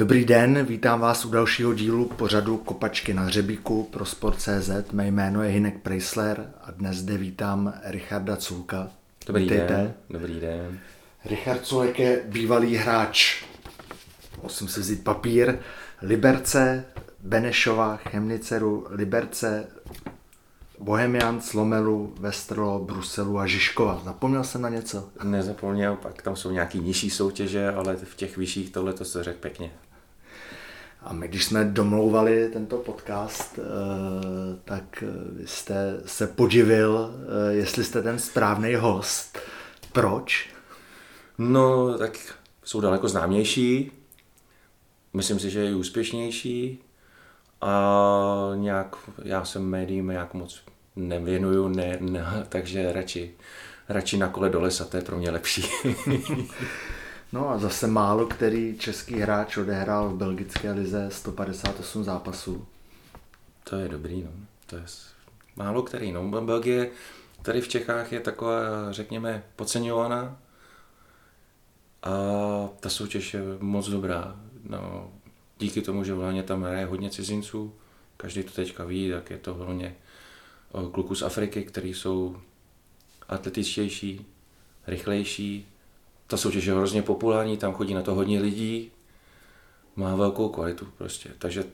Dobrý den, vítám vás u dalšího dílu pořadu Kopačky na hřebíku pro Sport.cz. Mé jméno je Hinek Preisler a dnes zde vítám Richarda Culka. Dobrý Vítejte. den. Dobrý den. Richard Culek je bývalý hráč. Musím si vzít papír. Liberce, Benešova, Chemniceru, Liberce, Bohemian, Slomelu, Westerlo, Bruselu a Žižkova. Zapomněl jsem na něco? Nezapomněl, pak tam jsou nějaký nižší soutěže, ale v těch vyšších tohle to se řekl pěkně. A my, když jsme domlouvali tento podcast, eh, tak eh, vy jste se podivil, eh, jestli jste ten správný host. Proč? No, tak jsou daleko známější, myslím si, že i úspěšnější a nějak, já jsem médiím nějak moc nevěnuju, ne, ne, takže radši, radši na kole do lesa, to je pro mě lepší. No a zase málo který český hráč odehrál v belgické lize 158 zápasů. To je dobrý, no. To je málo který, no. Belgie tady v Čechách je taková, řekněme, podceňovaná. A ta soutěž je moc dobrá. No, díky tomu, že vlastně tam hraje hodně cizinců, každý to teďka ví, tak je to hlavně o, kluků z Afriky, kteří jsou atletičtější, rychlejší. Ta soutěž je hrozně populární, tam chodí na to hodně lidí, má velkou kvalitu prostě. Takže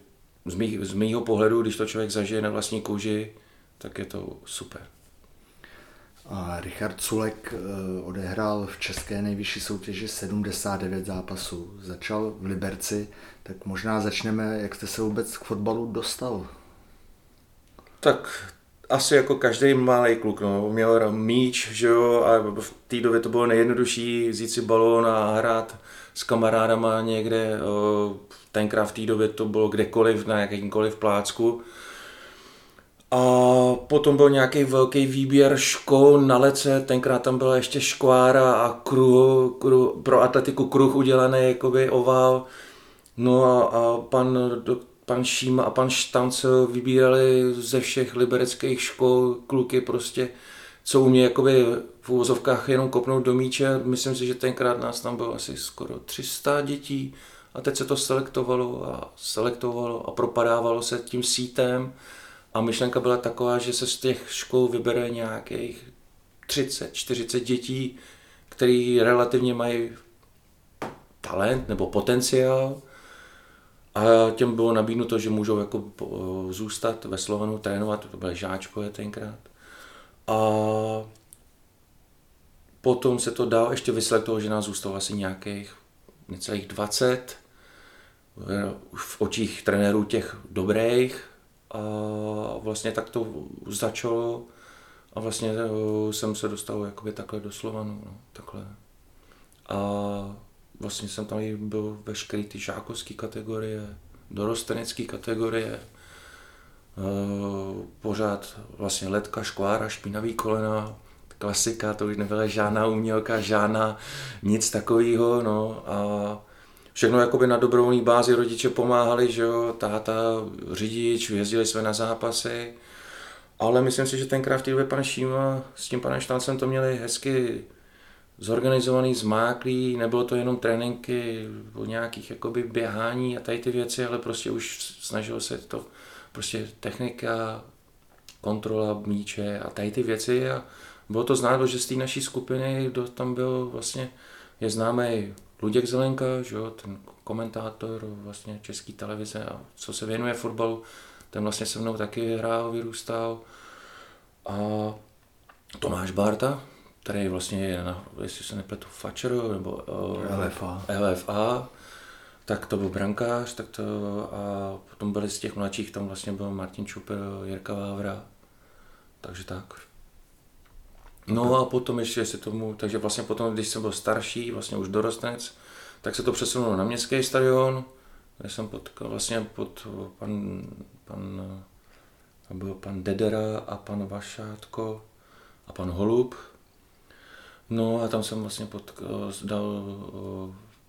z, mých, z mýho pohledu, když to člověk zažije na vlastní kůži, tak je to super. A Richard Culek eh, odehrál v české nejvyšší soutěži 79 zápasů. Začal v Liberci, tak možná začneme, jak jste se vůbec k fotbalu dostal. Tak asi jako každý malý kluk, no. měl míč, že jo, a v té době to bylo nejjednodušší vzít si balón a hrát s kamarádama někde, tenkrát v té době to bylo kdekoliv, na jakýmkoliv plácku. A potom byl nějaký velký výběr škol na lece, tenkrát tam byla ještě škvára a kruh, kruh, pro atletiku kruh udělaný jakoby oval. No a, a pan, do, pan Šíma a pan Štancel vybírali ze všech libereckých škol kluky prostě, co umě jakoby v úvozovkách jenom kopnout do míče. Myslím si, že tenkrát nás tam bylo asi skoro 300 dětí a teď se to selektovalo a selektovalo a propadávalo se tím sítem. A myšlenka byla taková, že se z těch škol vybere nějakých 30, 40 dětí, který relativně mají talent nebo potenciál a těm bylo nabídnuto, že můžou jako zůstat ve Slovenu, trénovat, to byly žáčkové tenkrát. A potom se to dál ještě vyselektovalo, že nás zůstalo asi nějakých necelých 20, eh, v očích trenérů těch dobrých a vlastně tak to začalo a vlastně eh, jsem se dostal jakoby takhle do Slovanu, no, takhle. A vlastně jsem tam byl veškerý ty žákovské kategorie, dorostenecké kategorie, Eh, pořád vlastně letka, škvára, špinavý kolena, klasika, to už nebyla žádná umělka, žádná nic takového, no a všechno jakoby na dobrovolné bázi rodiče pomáhali, že jo, táta, řidič, jezdili jsme na zápasy, ale myslím si, že tenkrát v té době pan Šíma s tím panem Štáncem to měli hezky zorganizovaný, zmáklý, nebylo to jenom tréninky o nějakých jakoby běhání a tady ty věci, ale prostě už snažilo se to prostě technika, kontrola míče a tady ty věci a bylo to znát, že z té naší skupiny kdo tam byl vlastně, je známý Luděk Zelenka, že jo, ten komentátor vlastně české televize a co se věnuje fotbalu, ten vlastně se mnou taky hrál, vyrůstal. A Tomáš Barta, který vlastně je, na, jestli se nepletu, Fatcher nebo uh, LFA. LFA, tak to byl brankář, tak to a potom byli z těch mladších, tam vlastně byl Martin Čupel, Jirka Vávra, takže tak. No a potom ještě si tomu, takže vlastně potom, když jsem byl starší, vlastně už dorostenec, tak se to přesunulo na městský stadion, kde jsem potkal vlastně pod pan, pan, byl pan Dedera a pan Vašátko a pan Holub. No a tam jsem vlastně potkal, dal,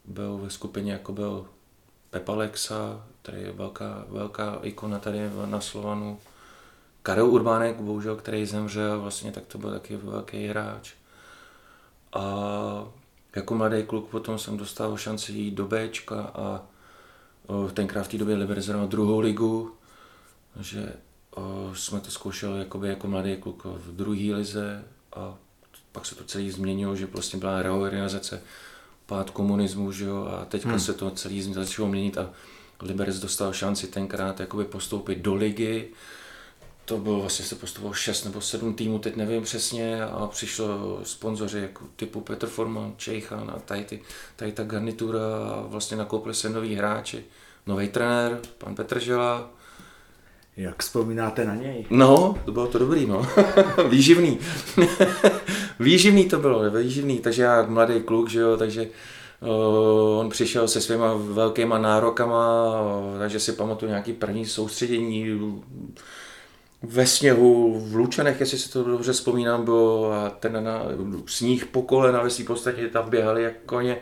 byl ve skupině, jako byl Pepa Lexa, který je velká, velká ikona tady na Slovanu. Karel Urbánek, bohužel, který zemřel, vlastně tak to byl taky velký hráč. A jako mladý kluk potom jsem dostal šanci jít do Bčka a tenkrát v té době liberalizoval druhou ligu, že jsme to zkoušeli jakoby jako mladý kluk v druhé lize a pak se to celý změnilo, že prostě byla reorganizace, pád komunismu, že jo, a teďka hmm. se to celý začalo měnit a Liberec dostal šanci tenkrát jakoby postoupit do ligy, to bylo vlastně se postupovalo 6 nebo 7 týmů, teď nevím přesně, a přišlo sponzoři jako typu Petr Forman, Čejchan a tady, ty, tady ta garnitura a vlastně nakoupili se noví hráči, nový trenér, pan Petr Žela. Jak vzpomínáte na něj? No, to bylo to dobrý, no. výživný. výživný to bylo, výživný, takže já mladý kluk, že jo, takže Uh, on přišel se svýma velkýma nárokama, takže si pamatuju nějaký první soustředění, ve sněhu, v Lučanech, jestli si to dobře vzpomínám, bylo a ten na, sníh po kolena ve v podstatě tam běhali jak koně.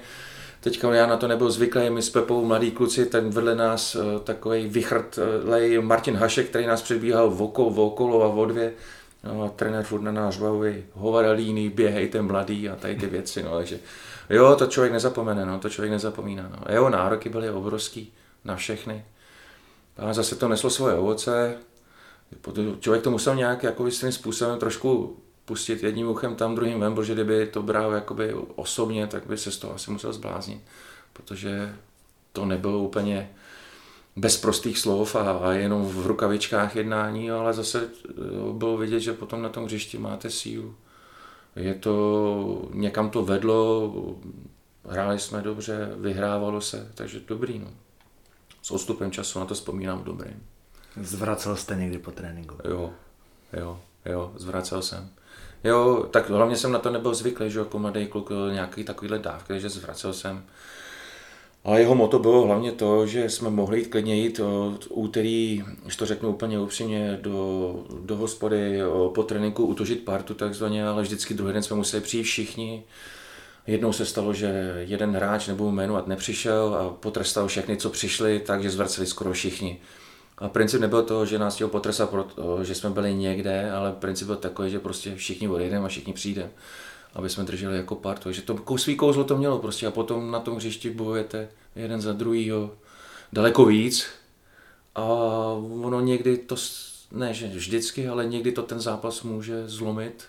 Teďka já na to nebyl zvyklý, my s Pepou, mladí kluci, ten vedle nás eh, takový vychrtlej Martin Hašek, který nás předbíhal v okolo, v okolo a o dvě. No, a trenér furt na nás baví, hovaralíny, běhej ten mladý a tady ty věci, no, takže jo, to člověk nezapomene, no, to člověk nezapomíná, no. Jeho nároky byly obrovský na všechny. A zase to neslo svoje ovoce, člověk to musel nějak jako svým způsobem trošku pustit jedním uchem tam, druhým ven, protože kdyby to bral jakoby osobně, tak by se z toho asi musel zbláznit, protože to nebylo úplně bez prostých slov a, a jenom v rukavičkách jednání, ale zase eh, bylo vidět, že potom na tom hřišti máte sílu. Je to, někam to vedlo, hráli jsme dobře, vyhrávalo se, takže dobrý. No. S odstupem času na to vzpomínám dobrým. Zvracel jste někdy po tréninku? Jo, jo, jo, zvracel jsem. Jo, tak hlavně jsem na to nebyl zvyklý, že jako mladý kluk nějaký takovýhle dávky, takže zvracel jsem. A jeho moto bylo hlavně to, že jsme mohli jít klidně jít od úterý, když to řeknu úplně upřímně, do, do hospody po tréninku utožit partu takzvaně, ale vždycky druhý den jsme museli přijít všichni. Jednou se stalo, že jeden hráč nebo jmenovat nepřišel a potrestal všechny, co přišli, takže zvraceli skoro všichni. A princip nebyl to, že nás chtěl potresat, že jsme byli někde, ale princip byl takový, že prostě všichni odjedeme a všichni přijdeme, aby jsme drželi jako part. Takže to svý kouzlo to mělo prostě a potom na tom hřišti bojujete jeden za druhýho daleko víc a ono někdy to, ne že vždycky, ale někdy to ten zápas může zlomit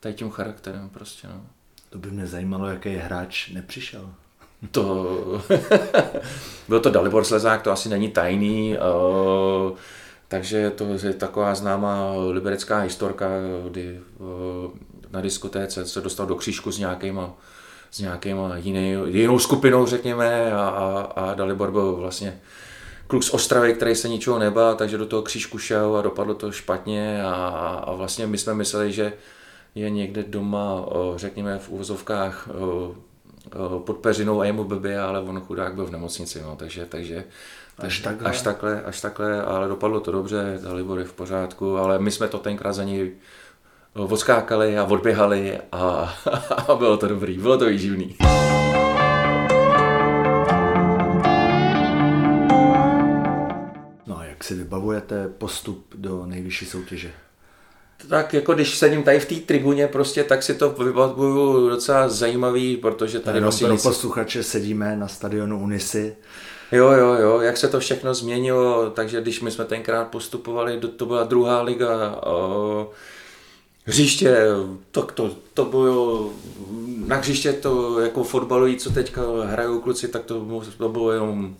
tady tím charakterem prostě. No. To by mě zajímalo, jaký hráč nepřišel. To, byl to Dalibor Slezák, to asi není tajný, uh, takže to je taková známá liberecká historka, kdy uh, na diskotéce se dostal do křížku s nějakýma, s nějakýma jiný, jinou skupinou, řekněme, a, a, a Dalibor byl vlastně kluk z Ostravy, který se ničeho nebá, takže do toho křížku šel a dopadlo to špatně a, a vlastně my jsme mysleli, že je někde doma, řekněme v úvozovkách, Eh, pod peřinou a jemu blbě, ale on chudák byl v nemocnici, no, takže, takže až takhle. až takhle, až takhle, ale dopadlo to dobře, Dalibor je v pořádku, ale my jsme to tenkrát za něj eh, odskákali a odběhali a, a bylo to dobrý, bylo to výživný. No a jak si vybavujete postup do nejvyšší soutěže? Tak jako když sedím tady v té tribuně prostě, tak si to vybavuju docela zajímavý, protože tady nosí... Pro posluchače sedíme na stadionu Unisy. Jo, jo, jo, jak se to všechno změnilo, takže když my jsme tenkrát postupovali, to byla druhá liga, o, hřiště, tak to, to bylo, na hřiště to jako fotbalují, co teďka hrajou kluci, tak to, to bylo jenom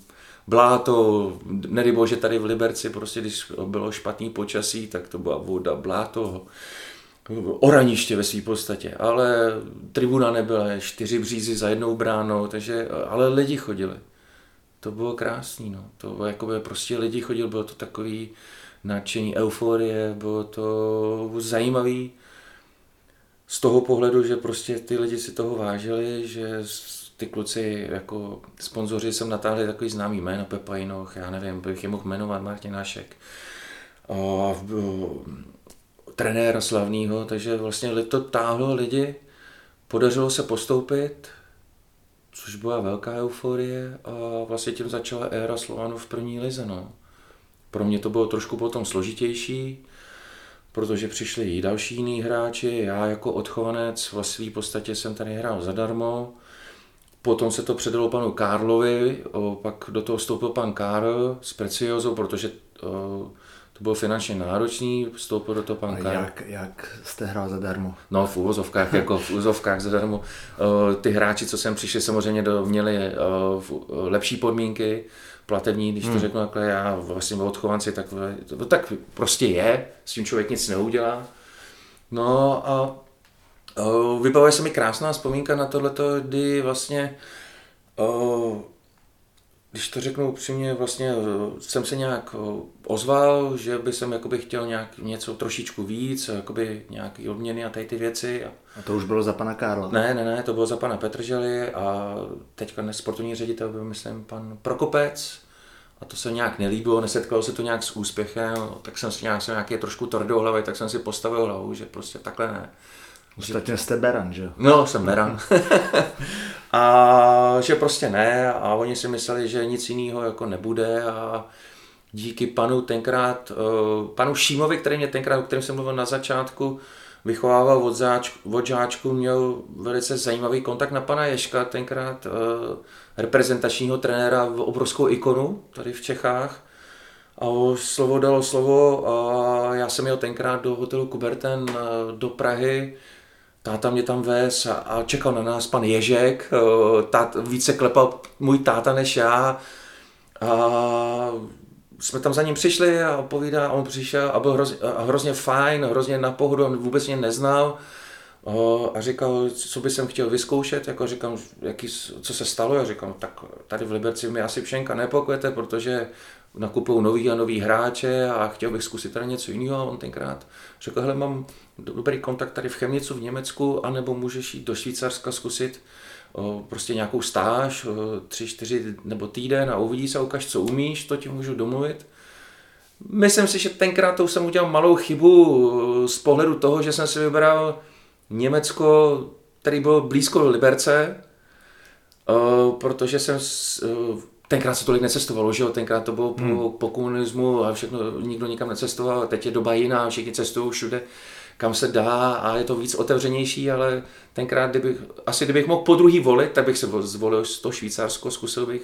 bláto, nedej bože tady v Liberci, prostě když bylo špatný počasí, tak to byla voda, bláto, oraniště ve své podstatě, ale tribuna nebyla, čtyři břízy za jednou bránou, takže, ale lidi chodili. To bylo krásný, no. To bylo, jakoby prostě lidi chodili, bylo to takový nadšení, euforie, bylo to zajímavý z toho pohledu, že prostě ty lidi si toho vážili, že ty kluci, jako sponzoři jsem natáhli takový známý jméno, Pepa Jinoch, já nevím, bych je mohl jmenovat, Martinášek. A, trenéra slavného, takže vlastně to táhlo lidi, podařilo se postoupit, což byla velká euforie a vlastně tím začala éra Slovanů v první lize. No. Pro mě to bylo trošku potom složitější, protože přišli i další jiní hráči, já jako odchovanec v své podstatě jsem tady hrál zadarmo, Potom se to předalo panu Karlovi, pak do toho vstoupil pan Karl s Preciozou, protože to bylo finančně náročný, vstoupil do toho pan A jak, jak jste hrál zadarmo? No v úvozovkách, jako v úvozovkách zadarmo. Ty hráči, co sem přišli, samozřejmě měli lepší podmínky, platební, když to hmm. řeknu takhle, já vlastně odchovanci, tak, to tak prostě je, s tím člověk nic neudělá. No a vybavuje se mi krásná vzpomínka na tohleto, kdy vlastně když to řeknu upřímně, vlastně eh, jsem se nějak eh, ozval, že by jsem jakoby chtěl nějak něco trošičku víc, jakoby nějaký odměny a tady ty věci. A to už bylo za pana Karla? Ne, ne, ne, to bylo za pana Petržely a teďka dnes sportovní ředitel byl, myslím, pan Prokopec. A to se nějak nelíbilo, nesetkalo se to nějak s úspěchem, tak jsem si nějak, jsem nějaký trošku tvrdou hlavy, tak jsem si postavil hlavu, že prostě takhle ne. Ostatně jste Beran, že No, jsem Beran. a že prostě ne a oni si mysleli, že nic jiného jako nebude a díky panu tenkrát, eh, panu Šímovi, který mě tenkrát, o kterém jsem mluvil na začátku, vychovával od, záčku, od žáčku, měl velice zajímavý kontakt na pana Ješka, tenkrát eh, reprezentačního trenéra, v obrovskou ikonu tady v Čechách. A slovo dalo slovo a já jsem jel tenkrát do hotelu Kuberten eh, do Prahy, táta mě tam vez a, a čekal na nás pan Ježek, tát, více klepal můj táta než já. A jsme tam za ním přišli a povídá, on přišel a byl hrozně, a hrozně fajn, hrozně na pohodu, on vůbec mě neznal. A říkal, co by jsem chtěl vyzkoušet, jako říkám, jaký, co se stalo, já říkám, tak tady v Liberci mi asi Pšenka nepokujete, protože nakupují nový a nový hráče a chtěl bych zkusit tady něco jiného a on tenkrát řekl, hele, mám dobrý kontakt tady v Chemnicu v Německu, anebo můžeš jít do Švýcarska zkusit o, prostě nějakou stáž, o, tři, čtyři nebo týden a uvidíš a ukaž, co umíš, to ti můžu domluvit. Myslím si, že tenkrát to jsem udělal malou chybu z pohledu toho, že jsem si vybral Německo, který byl blízko Liberce, protože jsem tenkrát se tolik necestovalo, že jo, tenkrát to bylo hmm. po, po komunismu a všechno, nikdo nikam necestoval, teď je doba jiná, všichni cestují všude, kam se dá a je to víc otevřenější, ale tenkrát, kdybych, asi kdybych mohl po druhý volit, tak bych se zvolil to Švýcarsko, zkusil bych.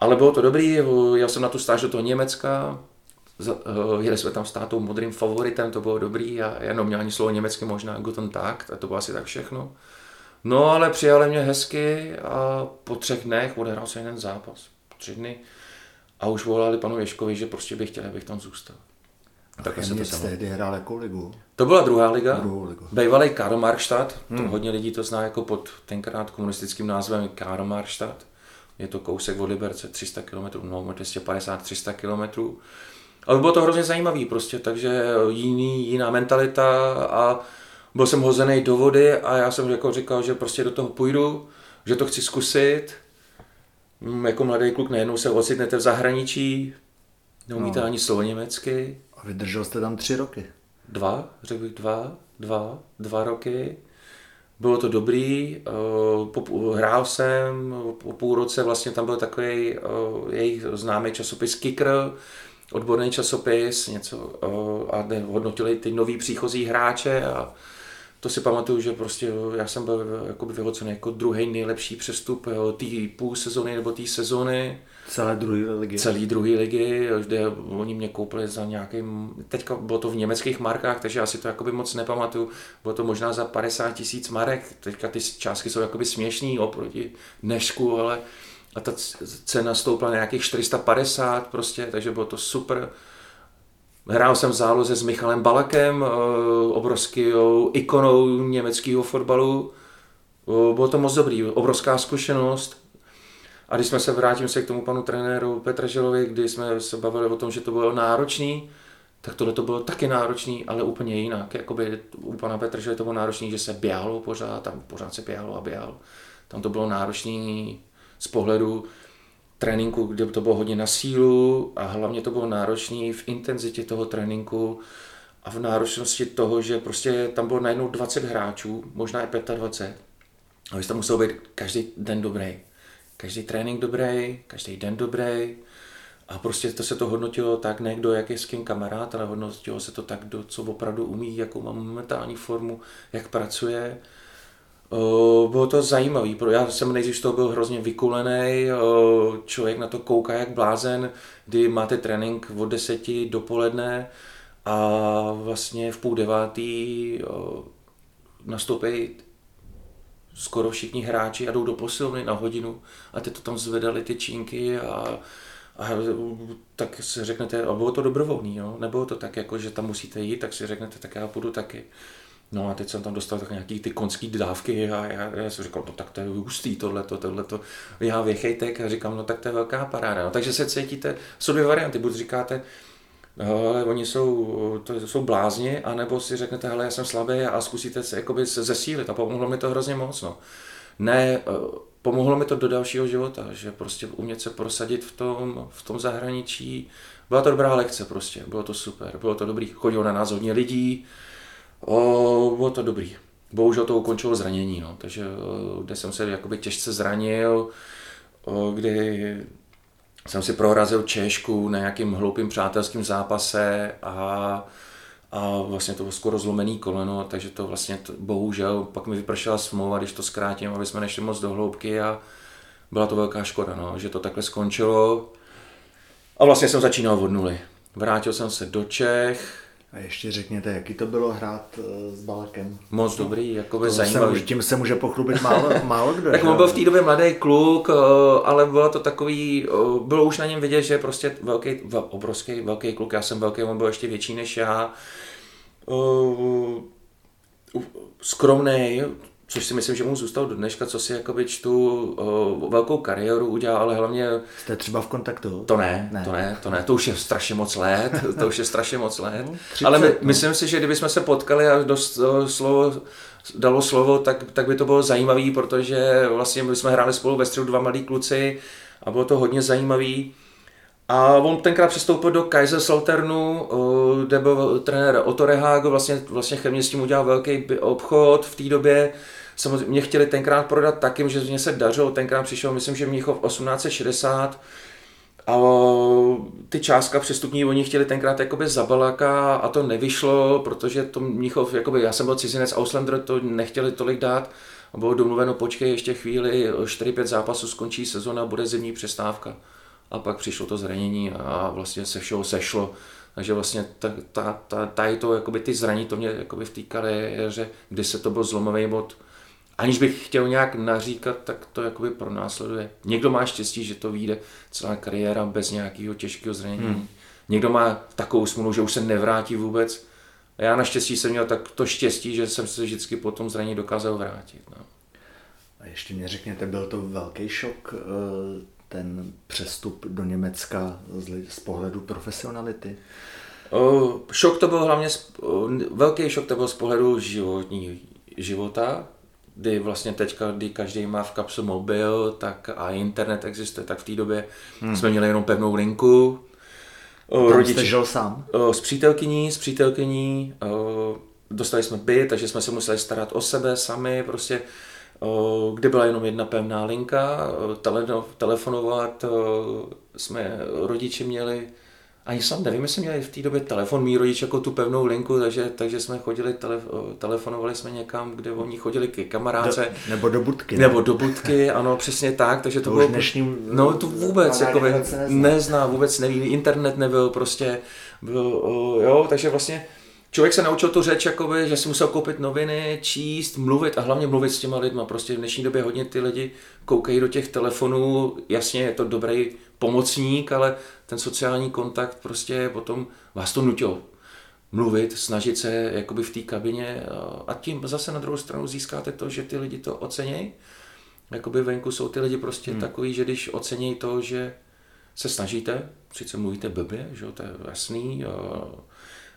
Ale bylo to dobrý, já jsem na tu stáž do toho Německa, eh, jeli jsme tam s tátou modrým favoritem, to bylo dobrý a jenom měl ani slovo německy možná Guten Tag, a to bylo asi tak všechno. No ale přijali mě hezky a po třech dnech odehrál se jeden zápas. Tři dny. A už volali panu Ješkovi, že prostě bych chtěl, abych tam zůstal. Tak se to tehdy hrál jakou ligu? To byla druhá liga. Druhou ligu. Bývalý Karl Markstadt, hmm. to hodně lidí to zná jako pod tenkrát komunistickým názvem Karl Markstadt. Je to kousek od Liberce, 300 km, no 250-300 km. Ale bylo to hrozně zajímavý prostě, takže jiný, jiná mentalita a byl jsem hozený do vody a já jsem jako říkal, že prostě do toho půjdu, že to chci zkusit. Mm, jako mladý kluk najednou se ocitnete v zahraničí, neumíte no. ani slovo německy. A vydržel jste tam tři roky? Dva, řekl bych dva, dva, dva roky. Bylo to dobrý, eh, hrál jsem, po půl roce vlastně tam byl takový eh, jejich známý časopis Kicker, odborný časopis, něco eh, a hodnotili ty nový příchozí hráče a to si pamatuju, že prostě já jsem byl jakoby vyhocený jako druhý nejlepší přestup té půl sezóny nebo té sezóny. Celé druhé ligy. Celé druhé ligy, kde oni mě koupili za nějakým, teďka bylo to v německých markách, takže asi to jakoby moc nepamatuju, bylo to možná za 50 tisíc marek, teďka ty částky jsou jakoby směšný oproti dnešku, ale a ta cena stoupla na nějakých 450 prostě, takže bylo to super Hrál jsem v záloze s Michalem Balakem, eh, obrovskou ikonou německého fotbalu. Eh, bylo to moc dobrý, obrovská zkušenost. A když jsme se vrátím se k tomu panu trenéru Petra Žilovi, kdy jsme se bavili o tom, že to bylo náročný, tak tohle to bylo taky náročný, ale úplně jinak. Jakoby u pana Petra Žily to bylo náročný, že se běhalo pořád, tam pořád se běhalo a běhalo. Tam to bylo náročné z pohledu tréninku, kde to bylo hodně na sílu a hlavně to bylo náročné v intenzitě toho tréninku a v náročnosti toho, že prostě tam bylo najednou 20 hráčů, možná i 25. A vy tam musel být každý den dobrý. Každý trénink dobrý, každý den dobrý. A prostě to se to hodnotilo tak, ne kdo jak je s kým kamarád, ale hodnotilo se to tak, kdo co opravdu umí, jakou má momentální formu, jak pracuje. Bylo to zajímavé. Já jsem nejdřív z toho byl hrozně vykulený, člověk na to kouká jak blázen, kdy máte trénink od deseti dopoledne a vlastně v půl devátý nastoupí skoro všichni hráči a jdou do posilovny na hodinu a ty to tam zvedali ty čínky a, a tak si řeknete, a bylo to dobrovolný, jo? nebylo to tak, jako, že tam musíte jít, tak si řeknete, tak já půjdu taky. No a teď jsem tam dostal tak nějaký ty konský dávky a já, já jsem říkal, no tak to je hustý tohleto, tohleto. Já věchejtek a říkám, no tak to je velká paráda. No, takže se cítíte, jsou dvě varianty, buď říkáte, ale oni jsou, to jsou blázni, anebo si řeknete, hele, já jsem slabý a zkusíte se jakoby zesílit a pomohlo mi to hrozně moc. No. Ne, eh, pomohlo mi to do dalšího života, že prostě umět se prosadit v tom, v tom zahraničí. Byla to dobrá lekce prostě, bylo to super, bylo to dobrý, chodilo na nás hodně lidí, O, bylo to dobrý. Bohužel to ukončilo zranění, no. takže kde jsem se jakoby těžce zranil, o, kdy jsem si prorazil Češku na nějakým hloupým přátelským zápase a, a vlastně to bylo skoro zlomený koleno, takže to vlastně to, bohužel pak mi vypršela smlouva, když to zkrátím, aby jsme nešli moc do hloubky a byla to velká škoda, no, že to takhle skončilo. A vlastně jsem začínal od nuly. Vrátil jsem se do Čech, a ještě řekněte, jaký to bylo hrát eh, s Balakem? Moc dobrý, by zajímavý. Se, tím se může pochlubit málo, málo kdo. tak on byl v té době mladý kluk, eh, ale bylo to takový, eh, bylo už na něm vidět, že prostě velký, obrovský, velký kluk, já jsem velký, on byl ještě větší než já. Skromný, což si myslím, že mu zůstal do dneška, co si jakoby čtu, o, velkou kariéru udělal, ale hlavně... Jste třeba v kontaktu? To ne, ne, to ne, to ne, to už je strašně moc let, to už je strašně moc let. No, 30, ale my, no. myslím si, že kdybychom se potkali a dost slovo, dalo slovo, tak, tak by to bylo zajímavé, protože vlastně my jsme hráli spolu ve středu dva malí kluci a bylo to hodně zajímavý. A on tenkrát přestoupil do Kaiserslauternu, kde byl trenér Otto Rehag, vlastně, vlastně chemně s tím udělal velký obchod v té době. Samozřejmě mě chtěli tenkrát prodat taky, že mě se dařilo, tenkrát přišel, myslím, že Mnichov 1860, a ty částka přestupní oni chtěli tenkrát jakoby za Balaka a to nevyšlo, protože to Mnichov, jakoby já jsem byl cizinec, Auslander to nechtěli tolik dát. A bylo domluveno, počkej ještě chvíli, 4-5 zápasů skončí sezona, bude zimní přestávka a pak přišlo to zranění a vlastně se všeho sešlo. Takže vlastně ta, ta, ta, tady to, jakoby ty zraní, to mě jakoby v té kariéře, kdy se to byl zlomový bod, aniž bych chtěl nějak naříkat, tak to jakoby pronásleduje. Někdo má štěstí, že to vyjde celá kariéra bez nějakého těžkého zranění. Hmm. Někdo má takovou smůlu, že už se nevrátí vůbec. A já naštěstí jsem měl tak to štěstí, že jsem se vždycky po tom zranění dokázal vrátit. No. A ještě mě řekněte, byl to velký šok eh, ten přestup do Německa z, z pohledu profesionality? O, šok to byl hlavně, velký šok to byl z pohledu životní, života, kdy vlastně teďka, kdy každý má v kapsu mobil, tak a internet existuje, tak v té době hmm. jsme měli jenom pevnou linku. O, Tam jste žil sám? O, s přítelkyní, s přítelkyní, o, dostali jsme byt, takže jsme se museli starat o sebe sami, prostě kde byla jenom jedna pevná linka, telefonovat jsme rodiče měli, ani sám nevím, jestli měli v té době telefon, mý rodič jako tu pevnou linku, takže, takže jsme chodili, tele, telefonovali jsme někam, kde oni chodili k kamarádce. Do, nebo do budky. Nebo do budky, ano, přesně tak, takže to, to bylo... Dnešním, no to vůbec, jako nezná. nezná, vůbec neví, internet nebyl, prostě byl, jo, takže vlastně člověk se naučil tu řeč, jakoby, že si musel koupit noviny, číst, mluvit a hlavně mluvit s těma lidma. Prostě v dnešní době hodně ty lidi koukají do těch telefonů, jasně je to dobrý pomocník, ale ten sociální kontakt prostě potom vás to nutilo mluvit, snažit se jakoby v té kabině a tím zase na druhou stranu získáte to, že ty lidi to ocenějí. Jakoby venku jsou ty lidi prostě hmm. takový, že když ocení to, že se snažíte, sice mluvíte blbě, že to je jasný,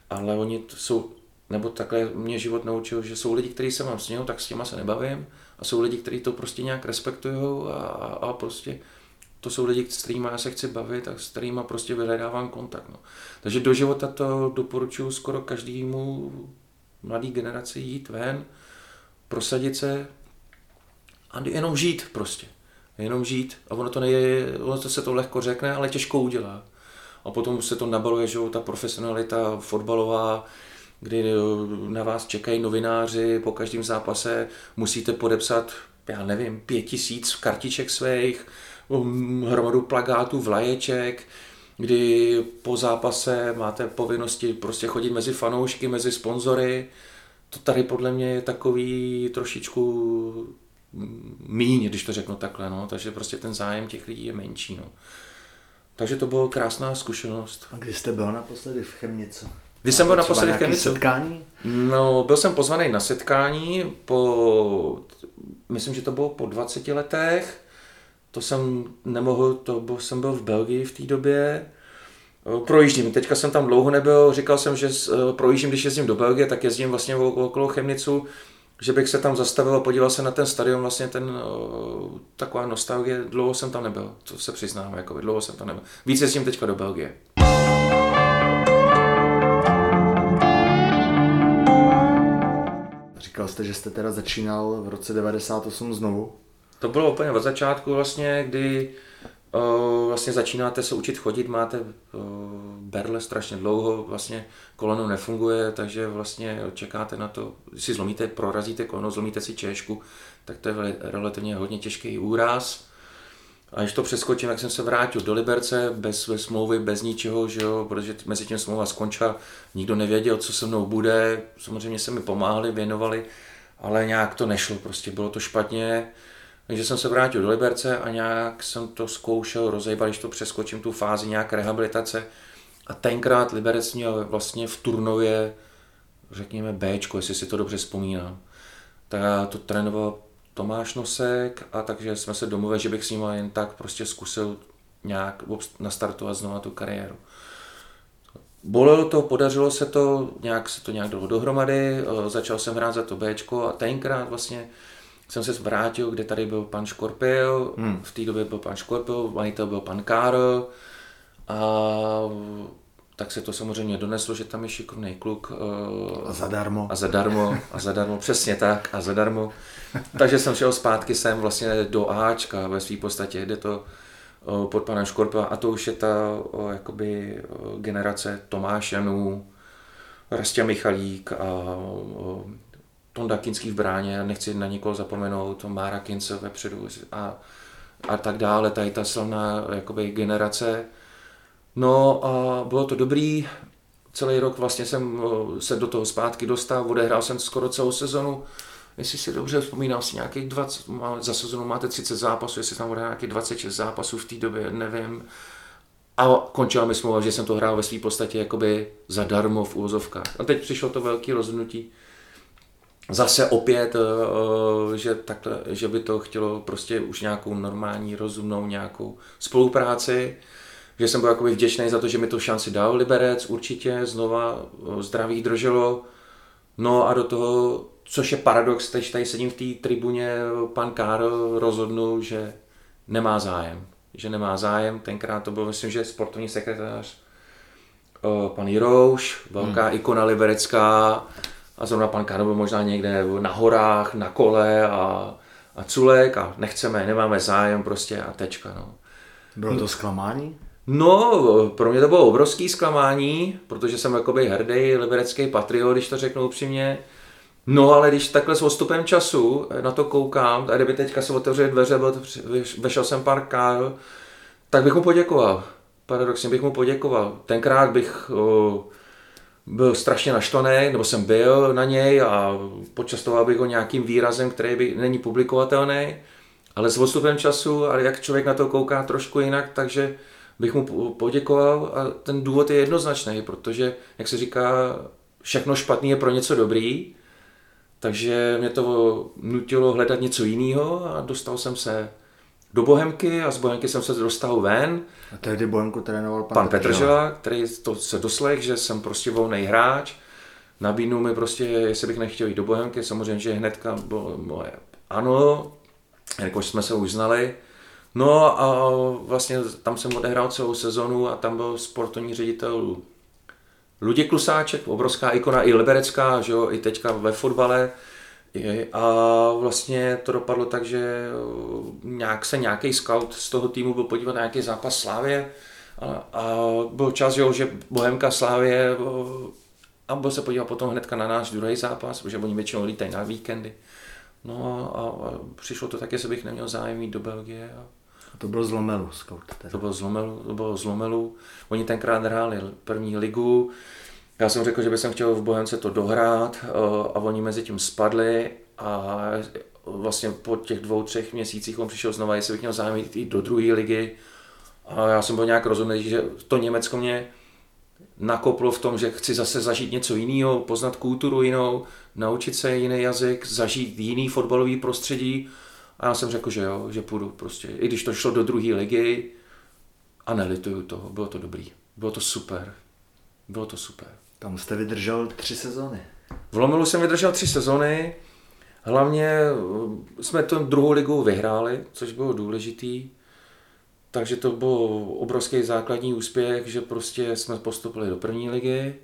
ale oni jsou nebo takhle mě život naučil, že jsou lidi, kteří se mám s tak s těma se nebavím a jsou lidi, kteří to prostě nějak respektují a, a, prostě to jsou lidi, s kterými já se chci bavit a s kterými prostě vyhledávám kontakt. No. Takže do života to doporučuji skoro každému mladý generaci jít ven, prosadit se a jenom žít prostě. Jenom žít. A ono to, neje, ono to se to lehko řekne, ale těžko udělá. A potom se to nabaluje, že ta profesionalita fotbalová, kdy na vás čekají novináři po každém zápase, musíte podepsat, já nevím, pět tisíc kartiček svých, um, hromadu plagátů, vlaječek, kdy po zápase máte povinnosti prostě chodit mezi fanoušky, mezi sponzory. To tady podle mě je takový trošičku míň, když to řeknu takhle, no. takže prostě ten zájem těch lidí je menší. No. Takže to byla krásná zkušenost. A kdy jste byl naposledy v Chemnici? Když jsem byl naposledy v Chemnici? setkání? No, byl jsem pozvaný na setkání po, myslím, že to bylo po 20 letech. To jsem nemohl, to byl, jsem byl v Belgii v té době. Projíždím, teďka jsem tam dlouho nebyl, říkal jsem, že projíždím, když jezdím do Belgie, tak jezdím vlastně okolo Chemnicu že bych se tam zastavil a podíval se na ten stadion, vlastně ten, uh, taková nostalgie, dlouho jsem tam nebyl, to se přiznám, jako dlouho jsem tam nebyl. Víc jezdím teďka do Belgie. Říkal jste, že jste teda začínal v roce 98 znovu. To bylo úplně od začátku vlastně, kdy vlastně začínáte se učit chodit, máte berle strašně dlouho, vlastně koleno nefunguje, takže vlastně čekáte na to, si zlomíte, prorazíte koleno, zlomíte si češku, tak to je relativně hodně těžký úraz. A když to přeskočím, jak jsem se vrátil do Liberce, bez, bez smlouvy, bez ničeho, že jo, protože mezi tím smlouva skončila, nikdo nevěděl, co se mnou bude, samozřejmě se mi pomáhali, věnovali, ale nějak to nešlo, prostě bylo to špatně, takže jsem se vrátil do Liberce a nějak jsem to zkoušel rozejbat, když to přeskočím tu fázi nějak rehabilitace. A tenkrát Liberec měl vlastně v Turnově, řekněme B, jestli si to dobře vzpomínám. Tak já to trénoval Tomáš Nosek a takže jsme se domluvili, že bych s ním jen tak prostě zkusil nějak nastartovat znovu tu kariéru. Bolelo to, podařilo se to, nějak se to nějak dalo dohromady, začal jsem hrát za to B a tenkrát vlastně jsem se vrátil, kde tady byl pan Škorpil, hmm. v té době byl pan Škorpil, majitel byl pan Karl a tak se to samozřejmě doneslo, že tam je šikovný kluk. A zadarmo. A zadarmo, a zadarmo, přesně tak, a zadarmo. Takže jsem šel zpátky sem vlastně do Ačka ve své podstatě, kde to pod panem Škorpila a to už je ta jakoby generace Tomášanů, Rastě Michalík a Tonda Kinský v bráně, nechci na nikoho zapomenout, Mára Kince vepředu a, a tak dále, tady ta silná jakoby, generace. No a bylo to dobrý, celý rok vlastně jsem se do toho zpátky dostal, odehrál jsem skoro celou sezonu, jestli si dobře vzpomínám, si nějakých 20, za sezonu máte 30 zápasů, jestli tam odehrál nějakých 26 zápasů v té době, nevím. A končila mi smlouva, že jsem to hrál ve své podstatě jakoby zadarmo v úvozovkách. A teď přišlo to velké rozhodnutí, zase opět, eh, že, takhle, že by to chtělo prostě už nějakou normální, rozumnou nějakou spolupráci, že jsem byl jakoby vděčný za to, že mi to šanci dal Liberec, určitě, znova eh, zdraví drželo. No a do toho, což je paradox, teď tady sedím v té tribuně, pan Karl rozhodnul, že nemá zájem. Že nemá zájem, tenkrát to byl, myslím, že sportovní sekretář eh, pan Jirouš, velká hmm. ikona liberecká, a zrovna pan Kano byl možná někde na horách, na kole a, a culek a nechceme, nemáme zájem prostě a tečka. No. Bylo to zklamání? No, pro mě to bylo obrovský zklamání, protože jsem jakoby hrdý liberecký patriot, když to řeknu upřímně. No ale když takhle s odstupem času na to koukám, a kdyby teďka se otevřeli dveře, vešel jsem pár kár, tak bych mu poděkoval. Paradoxně bych mu poděkoval. Tenkrát bych oh, byl strašně naštvaný, nebo jsem byl na něj a počastoval bych ho nějakým výrazem, který by není publikovatelný, ale s odstupem času, ale jak člověk na to kouká trošku jinak, takže bych mu poděkoval a ten důvod je jednoznačný, protože, jak se říká, všechno špatný je pro něco dobrý, takže mě to nutilo hledat něco jiného a dostal jsem se do Bohemky a z Bohemky jsem se dostal ven. A tehdy Bohemku trénoval pan, pan Petržela, který to se doslech, že jsem prostě volný hráč. nabídnul mi prostě, jestli bych nechtěl jít do Bohemky, samozřejmě, že hnedka bylo moje ano, jakož jsme se už znali. No a vlastně tam jsem odehrál celou sezonu a tam byl sportovní ředitel Luděk Klusáček, obrovská ikona i liberecká, že jo, i teďka ve fotbale. A vlastně to dopadlo tak, že nějak se nějaký scout z toho týmu byl podívat na nějaký zápas Slávě a, a byl čas, že, jo, že Bohemka Slávě a byl se podívat potom hnedka na náš druhý zápas, protože oni většinou lítají na víkendy. No a, a přišlo to tak, jestli bych neměl zájem jít do Belgie. A, a to bylo zlomelu, scout. Teda. To bylo zlomelu, to bylo zlomelu. Oni tenkrát hráli první ligu. Já jsem řekl, že bych chtěl v Bohemce to dohrát a oni mezi tím spadli a vlastně po těch dvou, třech měsících on přišel znova, jestli bych měl zájem jít do druhé ligy. A já jsem byl nějak rozumný, že to Německo mě nakoplo v tom, že chci zase zažít něco jiného, poznat kulturu jinou, naučit se jiný jazyk, zažít jiný fotbalový prostředí. A já jsem řekl, že jo, že půjdu prostě. I když to šlo do druhé ligy a nelituju toho, bylo to dobrý. Bylo to super. Bylo to super. Tam jste vydržel tři sezóny. V Lomelu jsem vydržel tři sezóny. Hlavně eh, jsme tu druhou ligu vyhráli, což bylo důležitý. Takže to byl obrovský základní úspěch, že prostě jsme postupili do první ligy.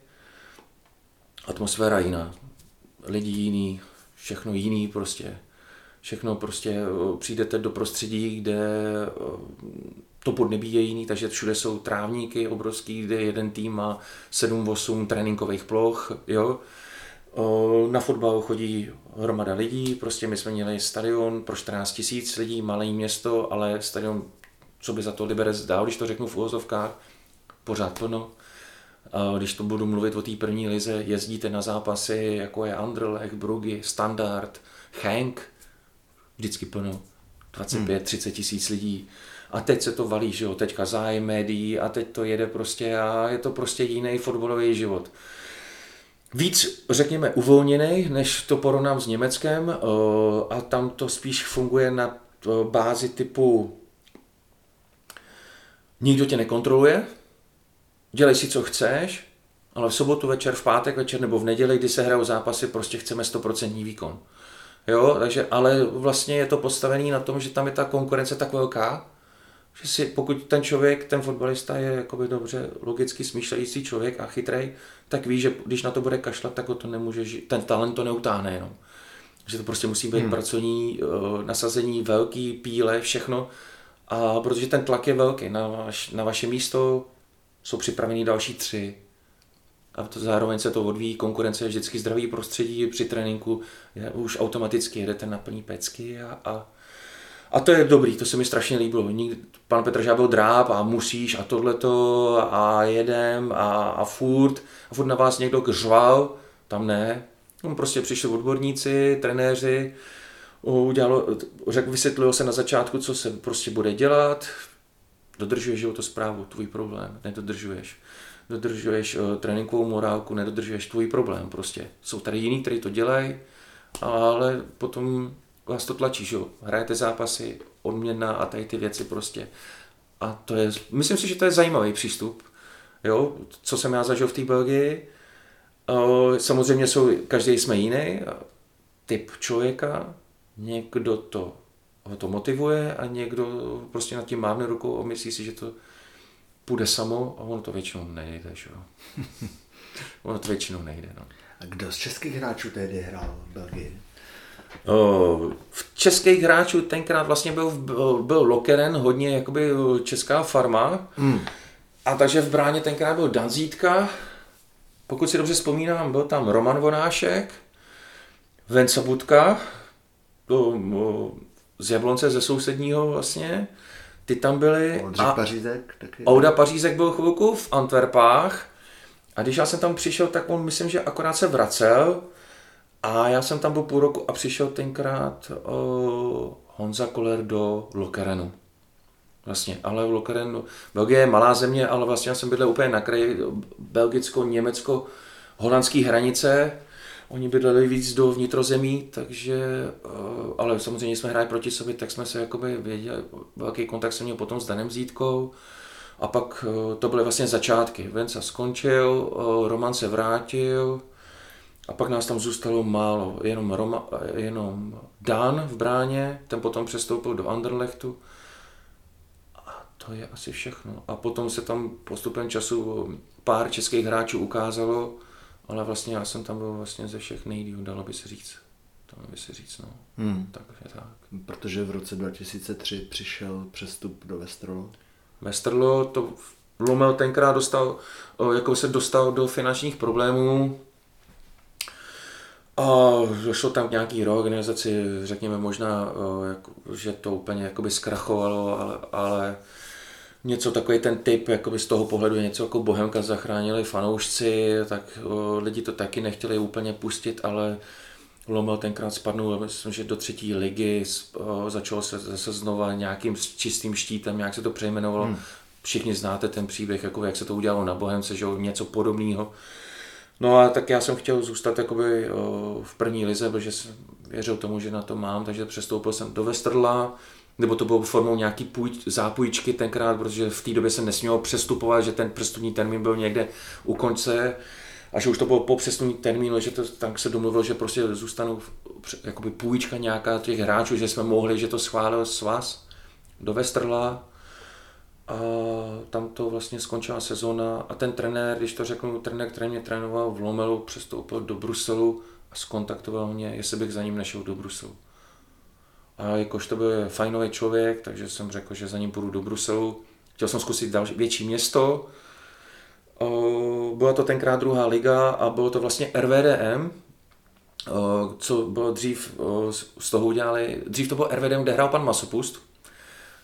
Atmosféra jiná, lidi jiný, všechno jiný prostě. Všechno prostě eh, přijdete do prostředí, kde eh, to podnebí je jiný, takže všude jsou trávníky obrovský, kde jeden tým má 7-8 tréninkových ploch, jo. Na fotbal chodí hromada lidí, prostě my jsme měli stadion pro 14 tisíc lidí, malé město, ale stadion co by za to Liberec dál, když to řeknu v uvozovkách, pořád plno. Když to budu mluvit o té první lize, jezdíte na zápasy, jako je Anderlecht, Brugge, Standard, Hank, vždycky plno. 25-30 hmm. tisíc lidí. A teď se to valí, že jo, teďka zájem médií a teď to jede prostě a je to prostě jiný fotbalový život. Víc, řekněme, uvolněný, než to porovnám s Německem a tam to spíš funguje na bázi typu Nikdo tě nekontroluje, dělej si, co chceš, ale v sobotu večer, v pátek večer nebo v neděli, kdy se hrajou zápasy, prostě chceme 100% výkon. Jo, takže, ale vlastně je to postavený na tom, že tam je ta konkurence tak velká, že si, pokud ten člověk, ten fotbalista je jakoby dobře logicky smýšlející člověk a chytrý, tak ví, že když na to bude kašlat, tak ho to nemůže, žít. ten talent to neutáhne jenom. Že to prostě musí být hmm. pracovní uh, nasazení, velký píle, všechno, a protože ten tlak je velký, na, vaš, na vaše místo jsou připraveni další tři. A to zároveň se to odvíjí, konkurence je vždycky zdravý prostředí při tréninku, je, už automaticky jedete na plný pecky a, a, a to je dobrý, to se mi strašně líbilo. Nikdy, pan Petr Žábel dráp a musíš a tohleto a jedem a, a furt, a furt na vás někdo křval, tam ne. No, prostě přišli odborníci, trenéři, udělalo, řek, vysvětlilo se na začátku, co se prostě bude dělat, dodržuješ životosprávu, tvůj problém, nedodržuješ. Dodržuješ uh, tréninkovou morálku, nedodržuješ tvůj problém prostě. Jsou tady jiní, kteří to dělají, ale potom vás to tlačí, že jo. Hrajete zápasy, odměna a tady ty věci prostě. A to je, myslím si, že to je zajímavý přístup, jo, co jsem já zažil v té Belgii. Samozřejmě jsou, každý jsme jiný, typ člověka, někdo to, ho to motivuje a někdo prostě nad tím mávne rukou a myslí si, že to půjde samo a ono to většinou nejde, že jo. ono to většinou nejde, no. A kdo z českých hráčů tehdy hrál v Belgii? V českých hráčů tenkrát vlastně byl, byl Lokeren, hodně jakoby česká farma. Hmm. A takže v bráně tenkrát byl Danzítka, pokud si dobře vzpomínám, byl tam Roman Vonášek, Venca Budka, to, z Jablonce, ze sousedního vlastně, ty tam byli. Oldřich a Pařízek taky. Ouda Pařízek byl chvilku v Antwerpách a když já jsem tam přišel, tak on myslím, že akorát se vracel a já jsem tam byl půl roku a přišel tenkrát o, Honza Koller do Lokerenu. Vlastně, ale v Lokerenu, Belgie je malá země, ale vlastně já jsem bydlel úplně na kraji belgicko, německo, holandské hranice Oni bydleli víc do vnitrozemí, takže, eh, ale samozřejmě jsme hráli proti sobě, tak jsme se jakoby věděli, velký kontakt jsem měl potom s Danem Zítkou. A pak eh, to byly vlastně začátky. Venca skončil, eh, Roman se vrátil A pak nás tam zůstalo málo, jenom, Roma, jenom Dan v bráně, ten potom přestoupil do Anderlechtu. A to je asi všechno. A potom se tam postupem času pár českých hráčů ukázalo, ale vlastně já jsem tam byl vlastně ze všech nejdíl, dalo by se říct. Dalo by se říct, no. Hmm. Tak tak. Protože v roce 2003 přišel přestup do Westerlo. Westerlo to Lomel tenkrát dostal, jako se dostal do finančních problémů, a došlo tam k nějaký reorganizaci, řekněme možná, jako, že to úplně jakoby zkrachovalo, ale, ale něco takový ten typ, jakoby z toho pohledu něco jako Bohemka zachránili fanoušci, tak o, lidi to taky nechtěli úplně pustit, ale Lomel tenkrát spadnul, myslím, že do třetí ligy, o, začalo se zase znova nějakým čistým štítem, jak se to přejmenovalo. Hmm. Všichni znáte ten příběh, jako jak se to udělalo na Bohemce, že něco podobného. No a tak já jsem chtěl zůstat jakoby v první lize, protože jsem věřil tomu, že na to mám, takže přestoupil jsem do Westerla, nebo to bylo formou nějaký půjč, zápůjčky tenkrát, protože v té době se nesmělo přestupovat, že ten přestupní termín byl někde u konce. A že už to bylo po přestupní termínu, že to tam se domluvil, že prostě zůstanu jakoby půjčka nějaká těch hráčů, že jsme mohli, že to schválil svaz do Westerla a tam to vlastně skončila sezona a ten trenér, když to řeknu, trenér, který mě trénoval v Lomelu, přestoupil do Bruselu a skontaktoval mě, jestli bych za ním nešel do Bruselu. A jakož to byl fajnový člověk, takže jsem řekl, že za ním půjdu do Bruselu. Chtěl jsem zkusit další, větší město. Byla to tenkrát druhá liga a bylo to vlastně RVDM, co bylo dřív, z toho udělali, dřív to bylo RVDM, kde hrál pan Masopust,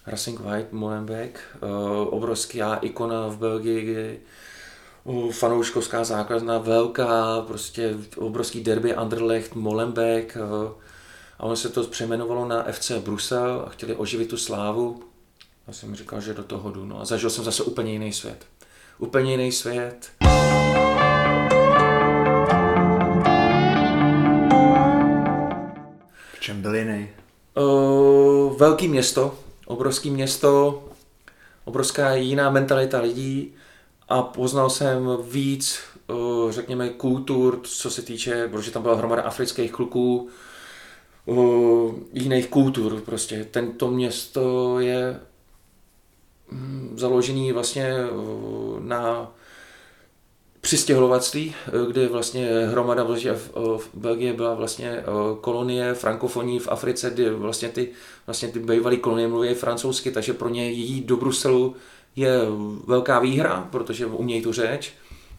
Racing White, Molenbeek, obrovská ikona v Belgii, fanouškovská základna velká, prostě obrovský derby Anderlecht, Molenbeek, a ono se to přejmenovalo na FC Brusel a chtěli oživit tu slávu. Já jsem říkal, že do toho jdu. No a zažil jsem zase úplně jiný svět. Úplně jiný svět. V čem byl jiný? Uh, velký město, obrovský město, obrovská jiná mentalita lidí a poznal jsem víc, uh, řekněme, kultur, co se týče, protože tam byla hromada afrických kluků, uh, jiných kultur. Prostě tento město je hm, založený vlastně uh, na přistěhovalectví, kdy vlastně hromada v, v Belgii byla vlastně kolonie frankofoní v Africe, kdy vlastně ty, vlastně ty bývalé kolonie mluví francouzsky, takže pro ně jít do Bruselu je velká výhra, protože umějí tu řeč.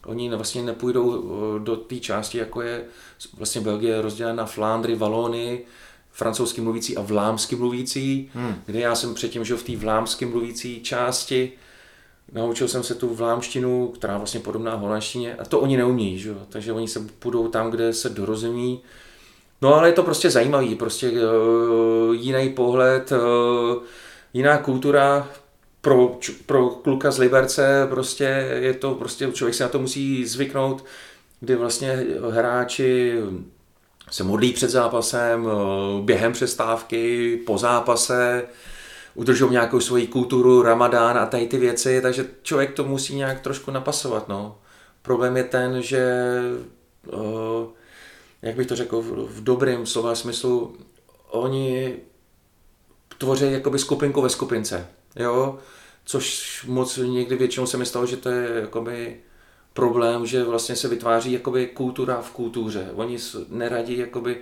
Oni vlastně nepůjdou do té části, jako je vlastně Belgie rozdělena na Flandry, Valony, francouzsky mluvící a vlámsky mluvící, hmm. kde já jsem předtím žil v té vlámsky mluvící části, naučil jsem se tu vlámštinu, která vlastně podobná holandštině, a to oni neumí, že? takže oni se půjdou tam, kde se dorozumí. No ale je to prostě zajímavý, prostě uh, jiný pohled, uh, jiná kultura, pro, pro kluka z Liberce prostě je to prostě, člověk se na to musí zvyknout, kdy vlastně hráči se modlí před zápasem, eh, během přestávky, po zápase, udržou nějakou svoji kulturu, ramadán a tady ty věci, takže člověk to musí nějak trošku napasovat. No. Problém je ten, že, eh, jak bych to řekl, v dobrém slova smyslu, oni tvoří jakoby skupinku ve skupince, jo? což moc někdy většinou se mi stalo, že to je jakoby problém, že vlastně se vytváří jakoby kultura v kultuře. Oni neradí jakoby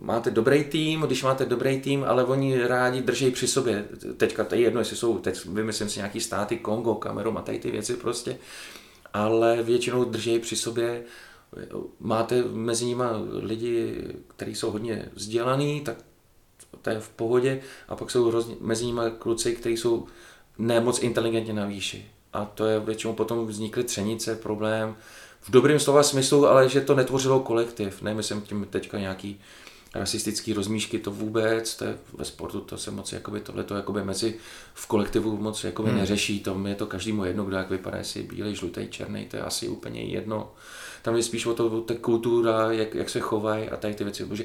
máte dobrý tým, když máte dobrý tým, ale oni rádi drží při sobě. Teďka to je jedno, jestli jsou, teď vymyslím si nějaký státy, Kongo, Kamerun a tady ty věci prostě, ale většinou drží při sobě. Máte mezi nimi lidi, kteří jsou hodně vzdělaný, tak to je v pohodě, a pak jsou roz, mezi nimi kluci, kteří jsou nemoc inteligentně na výši a to je většinou potom vznikly třenice, problém, v dobrém slova smyslu, ale že to netvořilo kolektiv, nemyslím tím teďka nějaký rasistický rozmíšky, to vůbec, to je ve sportu, to se moc, jakoby, tohle to jakoby mezi v kolektivu moc jakoby hmm. neřeší, to je to každému jedno, kdo jak vypadá, jestli bílej, žlutý, černý, to je asi úplně jedno. Tam je spíš o to, o ta kultura, jak, jak se chovají a tady ty věci, protože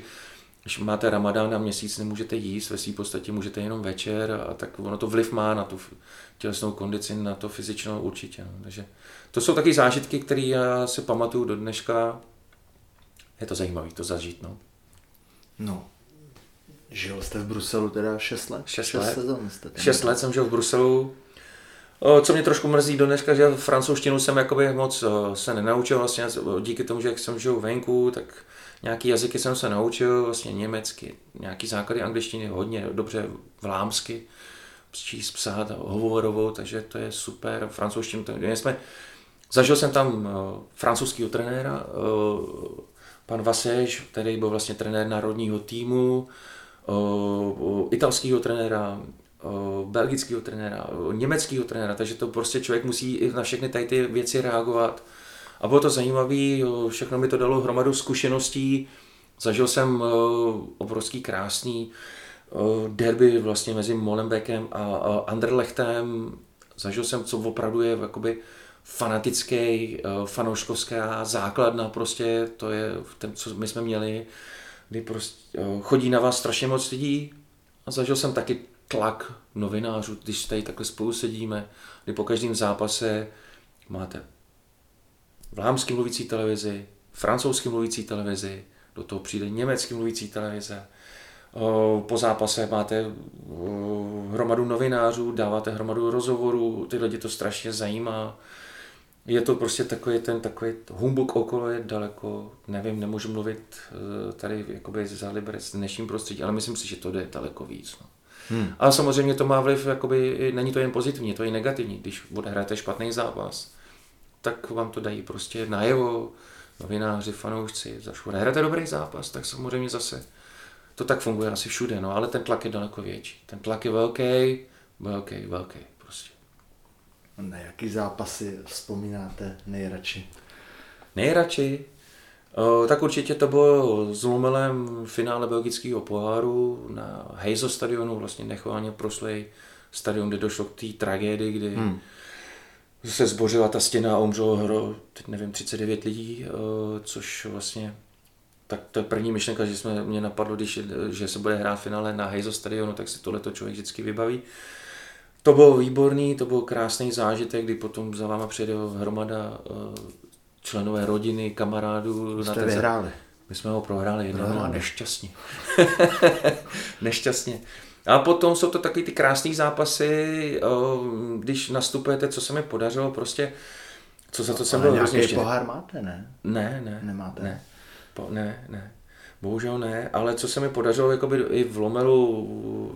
když máte ramadán a měsíc, nemůžete jíst, ve své podstatě můžete jenom večer a tak ono to vliv má na tu tělesnou kondici, na to fyzičnou určitě. No. Takže to jsou taky zážitky, které já si pamatuju do dneška. je to zajímavé to zažít. No. No, žil jste v Bruselu teda 6 let? 6 let. sezon jste. 6 let jsem žil v Bruselu. Co mě trošku mrzí do dneška, že francouzštinu jsem jakoby moc se nenaučil vlastně díky tomu, že jak jsem žil venku, tak nějaký jazyky jsem se naučil, vlastně německy, nějaký základy angličtiny hodně dobře vlámsky, číst, psát, hovorovou, takže to je super, francouzštinu, my jsme, zažil jsem tam o, francouzského trenéra, o, pan Vasež, který byl vlastně trenér národního týmu, o, italského trenéra, belgického trenéra, německého trenéra, takže to prostě člověk musí i na všechny tady ty věci reagovat. A bylo to zajímavé, všechno mi to dalo hromadu zkušeností. Zažil jsem o, obrovský krásný o, derby vlastně mezi Molenbeekem a, Anderlechtem. Zažil jsem, co opravdu je jakoby fanatický, fanouškovská základna prostě, to je ten, co my jsme měli, kdy prostě chodí na vás strašně moc lidí a zažil jsem taky tlak novinářů, když tady takhle spolu sedíme, kdy po každém zápase máte vlámsky mluvící televizi, francouzsky mluvící televizi, do toho přijde německy mluvící televize. Po zápase máte hromadu novinářů, dáváte hromadu rozhovorů, ty lidi to strašně zajímá. Je to prostě takový ten takový humbuk okolo je daleko, nevím, nemůžu mluvit eh, tady jakoby za Liberec v dnešním prostředí, ale myslím si, že to jde daleko víc. No. Hmm. Ale samozřejmě to má vliv, jakoby, není to jen pozitivní, to je negativní, když odehrajete špatný zápas tak vám to dají prostě najevo, novináři, fanoušci, zašku nehrajete dobrý zápas, tak samozřejmě zase to tak funguje asi všude, no, ale ten tlak je daleko větší. Ten tlak je velký, velký, velký prostě. Na jaký zápasy vzpomínáte nejradši? Nejradši? O, tak určitě to bylo s Lumelem finále belgického poháru na Heizo stadionu, vlastně nechválně proslej stadion, kde došlo k té tragédii, kdy hmm se zbořila ta stěna a umřelo hro, teď nevím, 39 lidí, eh, což vlastně tak to je první myšlenka, že jsme, mě napadlo, když, že se bude hrát finále na Heizo stadionu, tak si tohleto člověk vždycky vybaví. To bylo výborný, to byl krásný zážitek, kdy potom za váma přijde hromada eh, členové rodiny, kamarádů. Jste na vyhráli. My jsme ho prohráli jednou a nešťastně. nešťastně. A potom jsou to takový ty krásné zápasy, když nastupujete, co se mi podařilo, prostě, co za to jsem byl hrozně ještě... pohár máte, ne? Ne, ne. Nemáte? Ne, po, ne, ne. Bohužel ne, ale co se mi podařilo jakoby i v Lomelu,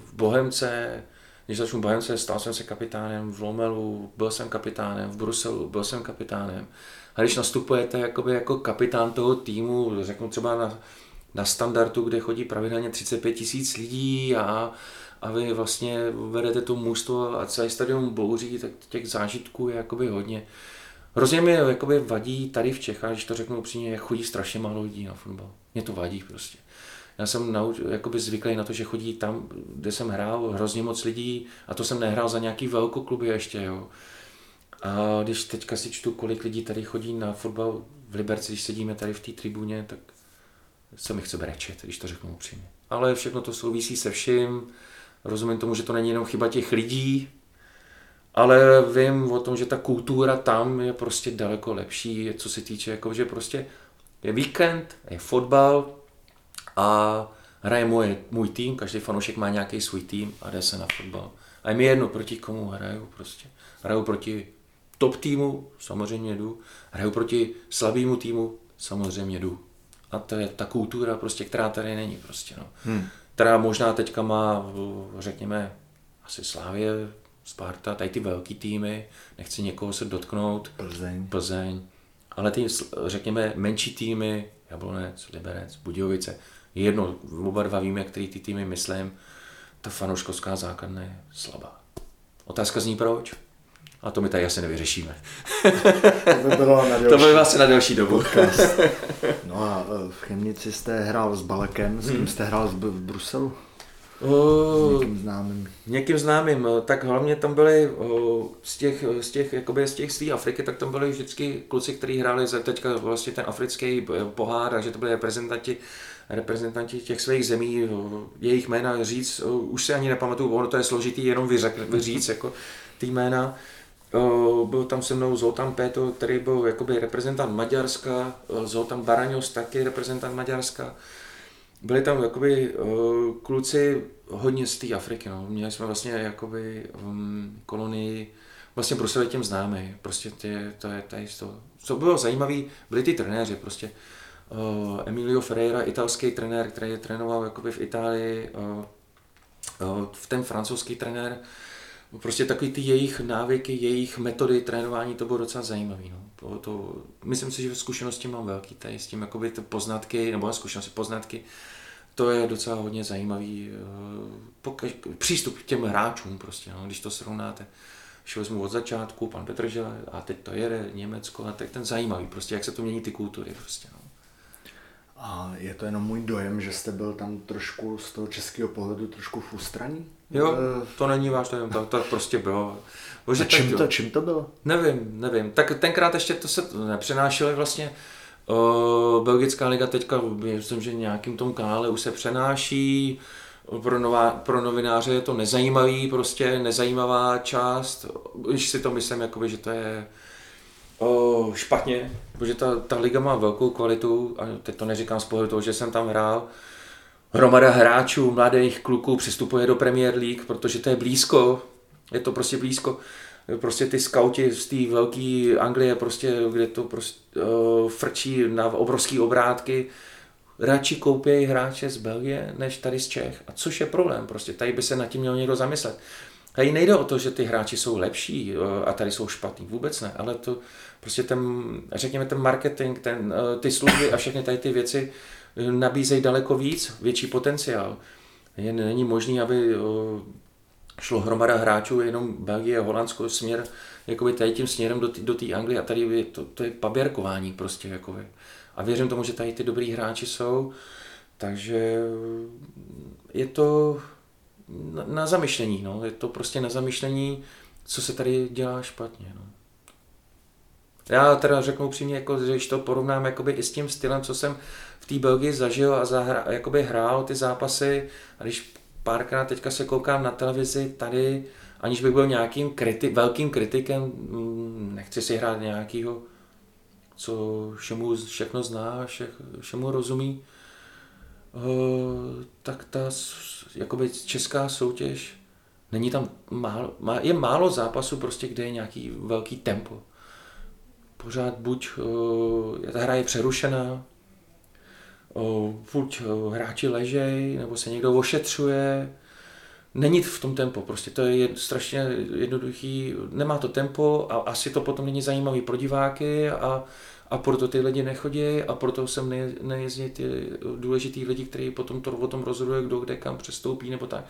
v Bohemce, když začnu v Bohemce, stal jsem se kapitánem, v Lomelu byl jsem kapitánem, v Bruselu byl jsem kapitánem. A když nastupujete jakoby jako kapitán toho týmu, řeknu třeba na na standardu, kde chodí pravidelně 35 tisíc lidí a, a vy vlastně vedete to mužstvo a celý stadion bouří, tak těch zážitků je jakoby hodně. Hrozně mi jakoby vadí tady v Čechách, když to řeknu upřímně, jak chodí strašně málo lidí na fotbal. Mě to vadí prostě. Já jsem jakoby zvyklý na to, že chodí tam, kde jsem hrál, hrozně moc lidí a to jsem nehrál za nějaký velkokluby ještě, jo. A když teďka si čtu, kolik lidí tady chodí na fotbal v Liberci, když sedíme tady v té tribuně, tak se mi chce brečet, když to řeknu upřímně. Ale všechno to souvisí se vším. Rozumím tomu, že to není jenom chyba těch lidí, ale vím o tom, že ta kultura tam je prostě daleko lepší, co se týče, jako, že prostě je víkend, je fotbal a hraje můj, můj tým, každý fanoušek má nějaký svůj tým a jde se na fotbal. A je mi jedno, proti komu hraju prostě. Hraju proti top týmu, samozřejmě jdu. Hraju proti slabému týmu, samozřejmě jdu. A to je ta kultura, prostě, která tady není. Prostě, no. hmm. Která možná teďka má, řekněme, asi Slávě, Sparta, tady ty velký týmy, nechci někoho se dotknout. Plzeň. Plzeň. Ale ty, řekněme, menší týmy, Jablonec, Liberec, Budějovice, jedno, oba dva víme, který ty týmy myslím, ta fanouškovská základna je slabá. Otázka zní proč? A to my tady asi nevyřešíme. to by bylo na delší, to by asi na další dobu. no a e, v Chemnici jste hrál s Balekem, s kým hmm. jste hrál v Bruselu? O, někým známým. Někým známým, tak hlavně tam byli o, z těch, z těch, jakoby z těch svých Afriky, tak tam byli vždycky kluci, kteří hráli za teďka vlastně ten africký pohár, takže to byli reprezentanti, reprezentanti těch svých zemí, jejich jména říct, už si ani nepamatuju, ono to je složitý jenom vyřek, vyříct, jako ty jména. Byl tam se mnou Zoltán Péto, který byl jakoby reprezentant Maďarska, Zoltán Baraňos taky reprezentant Maďarska. Byli tam jakoby kluci hodně z té Afriky, no. Měli jsme vlastně jakoby um, kolonii, vlastně Brusel tím známý, prostě ty, to je tady to. Co bylo zajímavé, byli ty trenéři, prostě uh, Emilio Ferreira, italský trenér, který je trénoval jakoby v Itálii, uh, uh, ten francouzský trenér, prostě takový ty jejich návyky, jejich metody trénování, to bylo docela zajímavý. No. To, to, myslím si, že zkušenosti mám velký tady s tím jakoby ty poznatky, nebo zkušenosti, poznatky, to je docela hodně zajímavý uh, přístup k těm hráčům prostě, no, když to srovnáte. Když vezmu od začátku, pan Petržel a teď to jede, Německo, a tak ten zajímavý, prostě jak se to mění ty kultury. Prostě, no. A je to jenom můj dojem, že jste byl tam trošku z toho českého pohledu trošku v ústraní? Jo, eh, to není váš dojem, to, to prostě bylo. Bože, a čím, to, čím to bylo? Nevím, nevím. Tak tenkrát ještě to se nepřenášeli vlastně. Uh, Belgická liga teďka, myslím, že nějakým tom kanále už se přenáší. Pro, nová, pro novináře je to nezajímavý, prostě nezajímavá část. Když si to myslím, jakoby, že to je O, špatně, protože ta, ta liga má velkou kvalitu a teď to neříkám z pohledu toho, že jsem tam hrál. Hromada hráčů, mladých kluků přistupuje do Premier League, protože to je blízko, je to prostě blízko. Prostě ty skauti z té velké Anglie, prostě, kde to prostě, uh, frčí na obrovské obrátky, radši koupí hráče z Belgie, než tady z Čech. A což je problém, prostě tady by se nad tím měl někdo zamyslet. Tady nejde o to, že ty hráči jsou lepší eh, a tady jsou špatný, vůbec ne, ale to prostě ten, řekněme, ten marketing, ten, eh, ty služby a všechny tady ty věci eh, nabízejí daleko víc, větší potenciál. Je, není možný, aby šlo hromada hráčů jenom Belgie a Holandsko směr, jakoby tady tím směrem do té do Anglie a tady je, to, to je paběrkování prostě. Jakoby. A věřím tomu, že tady ty dobrý hráči jsou, takže je to na, na zamyšlení, no. je to prostě na zamyšlení, co se tady dělá špatně. No. Já teda řeknu upřímně, jako, že když to porovnám jakoby i s tím stylem, co jsem v té Belgii zažil a zahra, jakoby hrál ty zápasy, a když párkrát teďka se koukám na televizi tady, aniž bych byl nějakým kriti- velkým kritikem, mm, nechci si hrát nějakýho, co všemu všechno zná, vše, všemu rozumí, uh, tak ta jakoby česká soutěž, není tam málo, má, je málo zápasů prostě, kde je nějaký velký tempo. Pořád buď uh, ta hra je přerušená, uh, buď uh, hráči ležej, nebo se někdo ošetřuje, není v tom tempo, prostě to je strašně jednoduchý, nemá to tempo a asi to potom není zajímavý pro diváky a a proto ty lidi nechodí a proto sem ne, nejezdí ty důležitý lidi, kteří potom to o tom rozhoduje, kdo kde kam přestoupí nebo tak.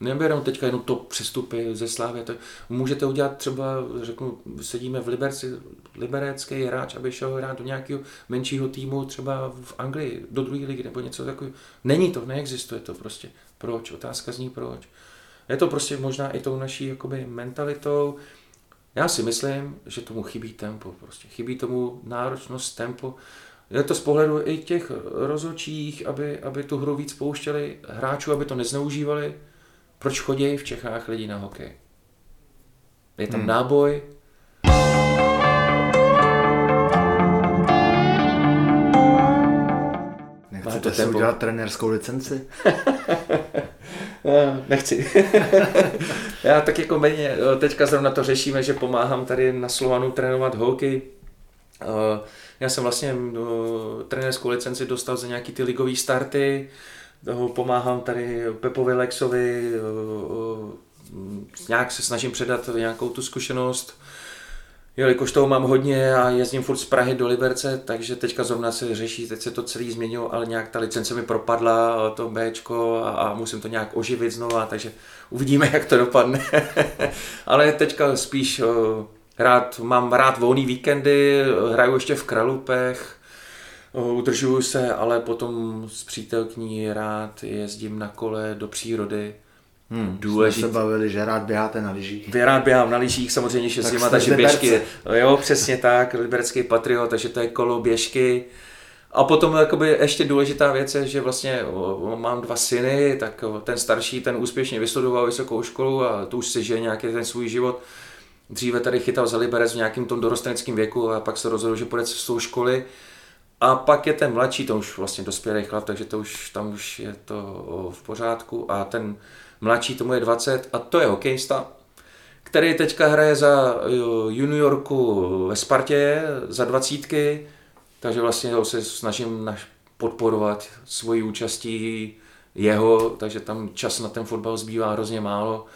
Neberou teďka jenom to přestupy ze Slávy. To můžete udělat třeba, řeknu, sedíme v Liberci, liberecký hráč, aby šel hrát do nějakého menšího týmu, třeba v Anglii, do druhé ligy nebo něco takového. Není to, neexistuje to prostě. Proč? Otázka zní proč. Je to prostě možná i tou naší jakoby mentalitou, já si myslím, že tomu chybí tempo, prostě chybí tomu náročnost, tempo. Je to z pohledu i těch rozhodčích, aby, aby tu hru víc pouštěli, hráčů, aby to nezneužívali. Proč chodí v Čechách lidi na hokej? Je tam hmm. náboj, Nechcete si udělat trenérskou licenci? Nechci. Já tak jako méně, teďka zrovna to řešíme, že pomáhám tady na Slovanu trénovat hokej. Já jsem vlastně trenérskou licenci dostal za nějaký ty ligové starty. Pomáhám tady Pepovi Lexovi, nějak se snažím předat nějakou tu zkušenost jelikož toho mám hodně a jezdím furt z Prahy do Liberce, takže teďka zrovna se řeší, teď se to celý změnilo, ale nějak ta licence mi propadla, to Bčko a, a musím to nějak oživit znova, takže uvidíme, jak to dopadne. ale teďka spíš uh, rád, mám rád volný víkendy, hraju ještě v Kralupech, udržuju se, ale potom s přítelkyní rád jezdím na kole do přírody, Hmm, důležitý. Jsme se bavili, že rád běháte na lyžích. Vy rád běhám na lyžích, samozřejmě že zima, takže běžky. Jo, přesně tak, liberecký patriot, takže to je kolo běžky. A potom jakoby ještě důležitá věc je, že vlastně mám dva syny, tak ten starší, ten úspěšně vystudoval vysokou školu a tu už si žije nějaký ten svůj život. dříve tady chytal za Liberec v nějakým tom dorosteneckém věku a pak se rozhodl, že půjde z tou školy. A pak je ten mladší, to už vlastně dospělý chlap, takže to už, tam už je to v pořádku. A ten mladší, tomu je 20 a to je hokejista, který teďka hraje za juniorku ve Spartě, za dvacítky, takže vlastně ho se snažím podporovat svoji účastí jeho, takže tam čas na ten fotbal zbývá hrozně málo.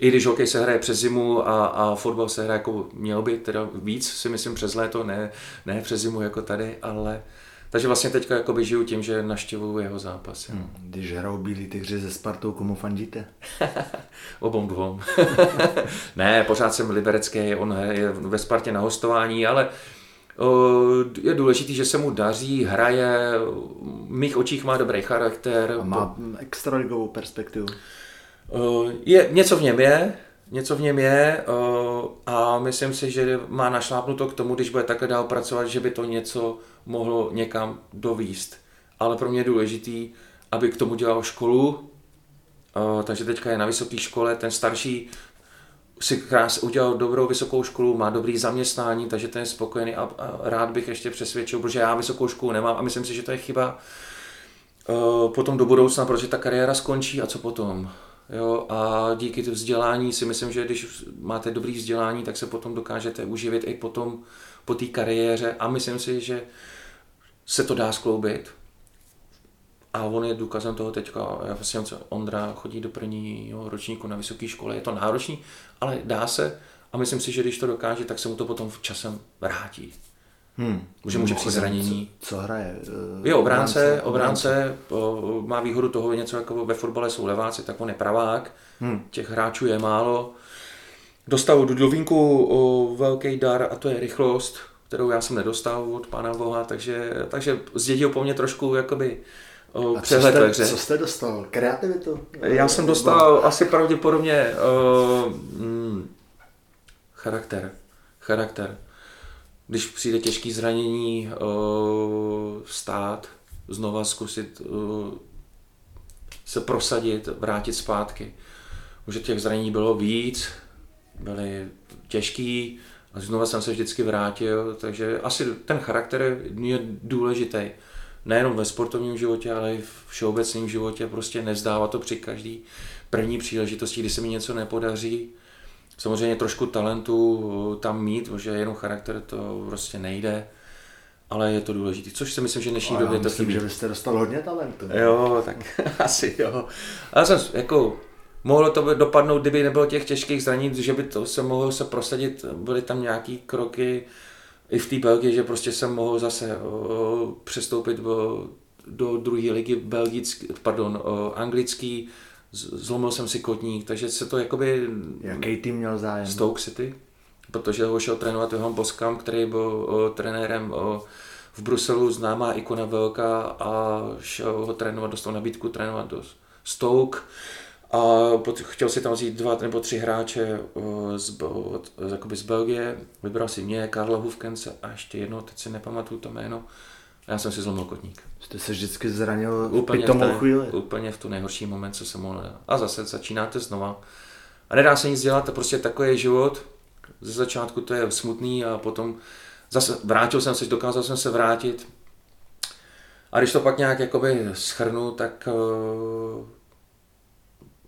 I když hokej se hraje přes zimu a, a fotbal se hraje jako měl by, teda víc si myslím přes léto, ne, ne přes zimu jako tady, ale takže vlastně teďka jakoby žiju tím, že naštěvuju jeho zápasy. Hmm. Když hrajou bílí tygři ze Spartou, komu fandíte? Obou dvou. ne, pořád jsem liberecký, on je ve Spartě na hostování, ale je důležité, že se mu daří, hraje, v mých očích má dobrý charakter. A má extraligovou perspektivu. Je, něco v něm je, něco v něm je a myslím si, že má našlápnuto k tomu, když bude takhle dál pracovat, že by to něco mohlo někam dovíst. Ale pro mě je důležitý, aby k tomu dělal školu, takže teďka je na vysoké škole, ten starší si krás udělal dobrou vysokou školu, má dobrý zaměstnání, takže ten je spokojený a, rád bych ještě přesvědčil, protože já vysokou školu nemám a myslím si, že to je chyba potom do budoucna, protože ta kariéra skončí a co potom. Jo, a díky vzdělání si myslím, že když máte dobrý vzdělání, tak se potom dokážete uživit i potom po té kariéře a myslím si, že se to dá skloubit. A on je důkazem toho teďka, já vlastně Ondra chodí do prvního ročníku na vysoké škole, je to náročný, ale dá se a myslím si, že když to dokáže, tak se mu to potom v časem vrátí. Hmm. Může, může přijít zranění. Co, co hraje? Uh, je obránce, obránce, obránce má výhodu toho něco jako ve fotbale jsou leváci, tak on je pravák. Hmm. Těch hráčů je málo. Dostal do dovínku o, velký dar a to je rychlost, kterou já jsem nedostal od pána Boha, takže, takže zdědil po mně trošku jakoby o, a přehled co jste, co jste dostal? Kreativitu? Já jsem dostal asi pravděpodobně o, mm, charakter. Charakter když přijde těžký zranění, uh, stát, znova zkusit uh, se prosadit, vrátit zpátky. Už těch zranění bylo víc, byly těžký, a znova jsem se vždycky vrátil, takže asi ten charakter je důležitý. Nejenom ve sportovním životě, ale i v všeobecném životě, prostě nevzdávat to při každý první příležitosti, kdy se mi něco nepodaří, Samozřejmě trošku talentu eh, tam mít, protože jenom charakter to prostě nejde, ale je to důležité. Což si myslím, že v dnešní době to myslím, že byste dostal hodně talentu. Jo, tak asi jo. Ale jsem jako, mohlo to dopadnout, kdyby nebylo těch těžkých zranění, že by to se mohlo se prosadit, byly tam nějaký kroky i v té Belgii, že prostě jsem mohl zase o, eh, přestoupit do, do druhé ligy belgický, pardon, o, anglický, zlomil jsem si kotník, takže se to jakoby... Jaký tým měl zájem? Stoke City, protože ho šel trénovat Johan Boskam, který byl o, trenérem o, v Bruselu, známá ikona velká a šel ho trénovat, dostal nabídku trénovat do Stoke. A chtěl si tam vzít dva nebo tři hráče z, od, z Belgie, vybral si mě, Karla Hufkence a ještě jedno, teď si nepamatuju to jméno, já jsem si zlomil kotník. Jste se vždycky zranil úplně v, té, chvíli? Úplně v tu nejhorší moment, co se mohl. A zase začínáte znova. A nedá se nic dělat, to prostě takový je život. Ze začátku to je smutný a potom zase vrátil jsem se, dokázal jsem se vrátit. A když to pak nějak jakoby schrnu, tak uh,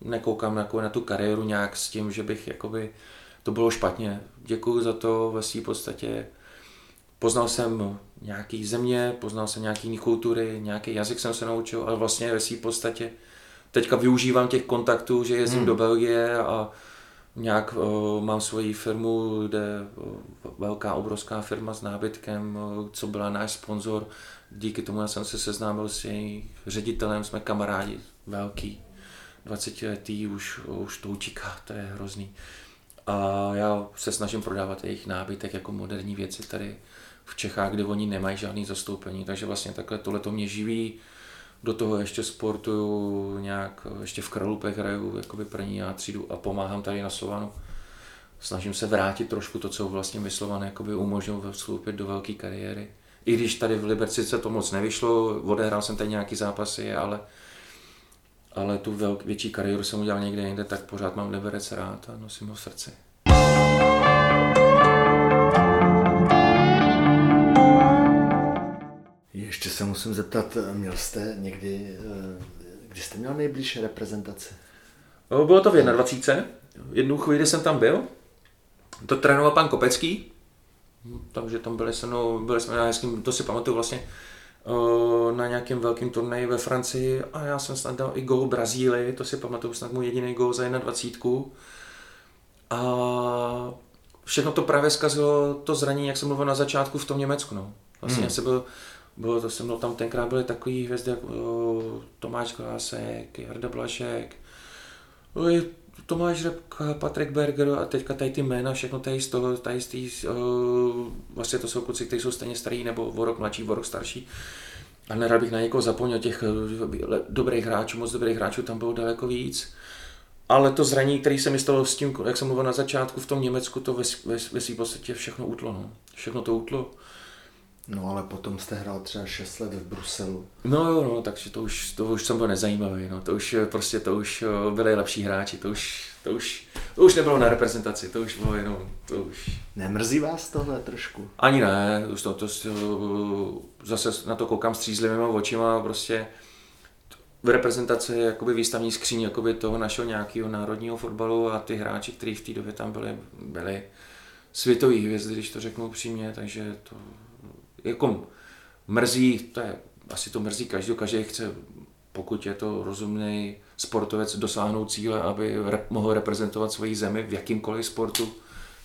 nekoukám jako na tu kariéru nějak s tím, že bych jakoby to bylo špatně. Děkuji za to ve své podstatě. Poznal jsem nějaký země, poznal jsem nějaký jiný kultury, nějaký jazyk jsem se naučil, ale vlastně ve své podstatě teďka využívám těch kontaktů, že jezdím hmm. do Belgie a nějak uh, mám svoji firmu, kde uh, velká, obrovská firma s nábytkem, uh, co byla náš sponzor. Díky tomu já jsem se seznámil s jejím ředitelem, jsme kamarádi, velký, 20 letý, už, už to učíká, to je hrozný. A já se snažím prodávat jejich nábytek jako moderní věci tady v Čechách, kde oni nemají žádný zastoupení, takže vlastně takhle tohle to mě živí. Do toho ještě sportuju nějak, ještě v Kralupech hraju jakoby první a třídu a pomáhám tady na Sovanu. Snažím se vrátit trošku to, co vlastně vyslovan jakoby umožnil vstoupit do velké kariéry. I když tady v Liberci se to moc nevyšlo, odehrál jsem tady nějaký zápasy, ale, ale tu velk, větší kariéru jsem udělal někde jinde, tak pořád mám Liberec rád a nosím ho v srdci. Musím zeptat, měl jste někdy, eh, kdy jste měl nejbližší reprezentaci? Bylo to v 21. Jednu chvíli jsem tam byl. To trénoval pan Kopecký, takže tam byli, se mnou, byli jsme na hezkým, to si pamatuju vlastně, na nějakém velkém turnaji ve Francii a já jsem snad dal i gol Brazílii, to si pamatuju snad můj jediný gol za 21. A všechno to právě zkazilo to zranění, jak jsem mluvil na začátku v tom Německu. No. Vlastně hmm. se byl, bylo to se mnou tam tenkrát byly takový hvězdy jako Tomáš Klásek, Jarda Blašek, Tomáš Repka, Patrik Berger a teďka tady ty jména, všechno tady z toho, tady z tý, uh, vlastně to jsou kluci, kteří jsou stejně starý nebo o rok mladší, o rok starší. A nerad bych na někoho zapomněl, těch uh, dobrých hráčů, moc dobrých hráčů tam bylo daleko víc. Ale to zranění, který se mi stalo s tím, jak jsem mluvil na začátku v tom Německu, to ve, ve, ve svým podstatě všechno utlo. No. Všechno to utlo. No ale potom jste hrál třeba 6 let v Bruselu. No jo, no, takže to už, to už jsem byl nezajímavý, no, to už prostě, to už byli lepší hráči, to už, to už, to už nebylo na reprezentaci, to už bylo jenom, to už. Nemrzí vás tohle trošku? Ani ne, už to, to, to zase na to koukám střízlivými očima, prostě v reprezentaci je jakoby výstavní skříň jakoby toho našeho nějakého národního fotbalu a ty hráči, kteří v té době tam byli, byli světový hvězdy, když to řeknu upřímně, takže to jako mrzí, to je, asi to mrzí každý, každý chce, pokud je to rozumný sportovec, dosáhnout cíle, aby rep, mohl reprezentovat svoji zemi v jakýmkoliv sportu,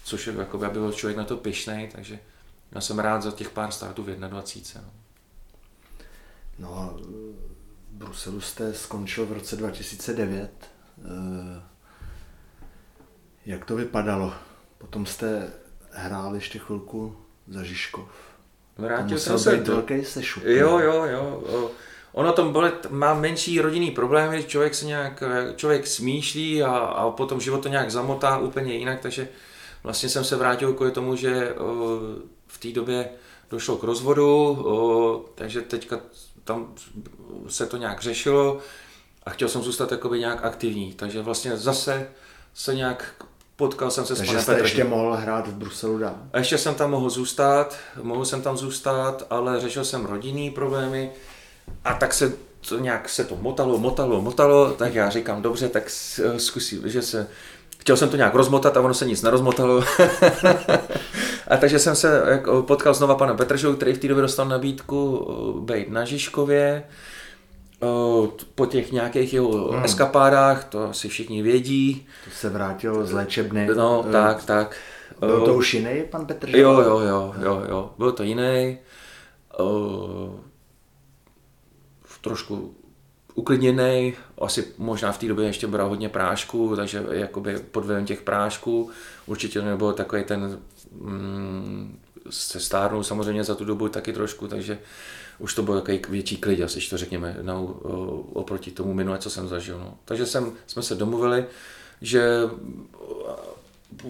což je, jako, aby byl člověk na to pišnej, takže já jsem rád za těch pár startů v 21. No. no a v Bruselu jste skončil v roce 2009. Eh, jak to vypadalo? Potom jste hrál ještě chvilku za Žižkov. Vrátil jsem se do... velký sešup. Jo, jo, jo. Ono tam bylo, má menší rodinný problémy, člověk se nějak, člověk smýšlí a, a potom život to nějak zamotá úplně jinak, takže vlastně jsem se vrátil kvůli tomu, že v té době došlo k rozvodu, takže teďka tam se to nějak řešilo a chtěl jsem zůstat jakoby nějak aktivní, takže vlastně zase se nějak potkal jsem se Takže s panem jste ještě mohl hrát v Bruselu dál? A ještě jsem tam mohl zůstat, mohl jsem tam zůstat, ale řešil jsem rodinný problémy a tak se to nějak se to motalo, motalo, motalo, tak já říkám, dobře, tak zkusím, že se, chtěl jsem to nějak rozmotat a ono se nic nerozmotalo. a takže jsem se jako potkal znova panem Petržou, který v té době dostal nabídku být na Žižkově, po těch nějakých jeho hmm. eskapádách, to si všichni vědí. To se vrátil z léčebny. No, uh, tak, tak. Byl to už jiný pan Petr? Jo, jo, jo, jo, jo, byl to jiný. Uh, trošku uklidněný, asi možná v té době ještě bral hodně prášku, takže jakoby pod vlivem těch prášků určitě nebyl takový ten mm, se stárnou samozřejmě za tu dobu taky trošku, takže už to byl takový větší klid, asi to řekněme, na, oproti tomu minule, co jsem zažil. No. Takže jsem, jsme se domluvili, že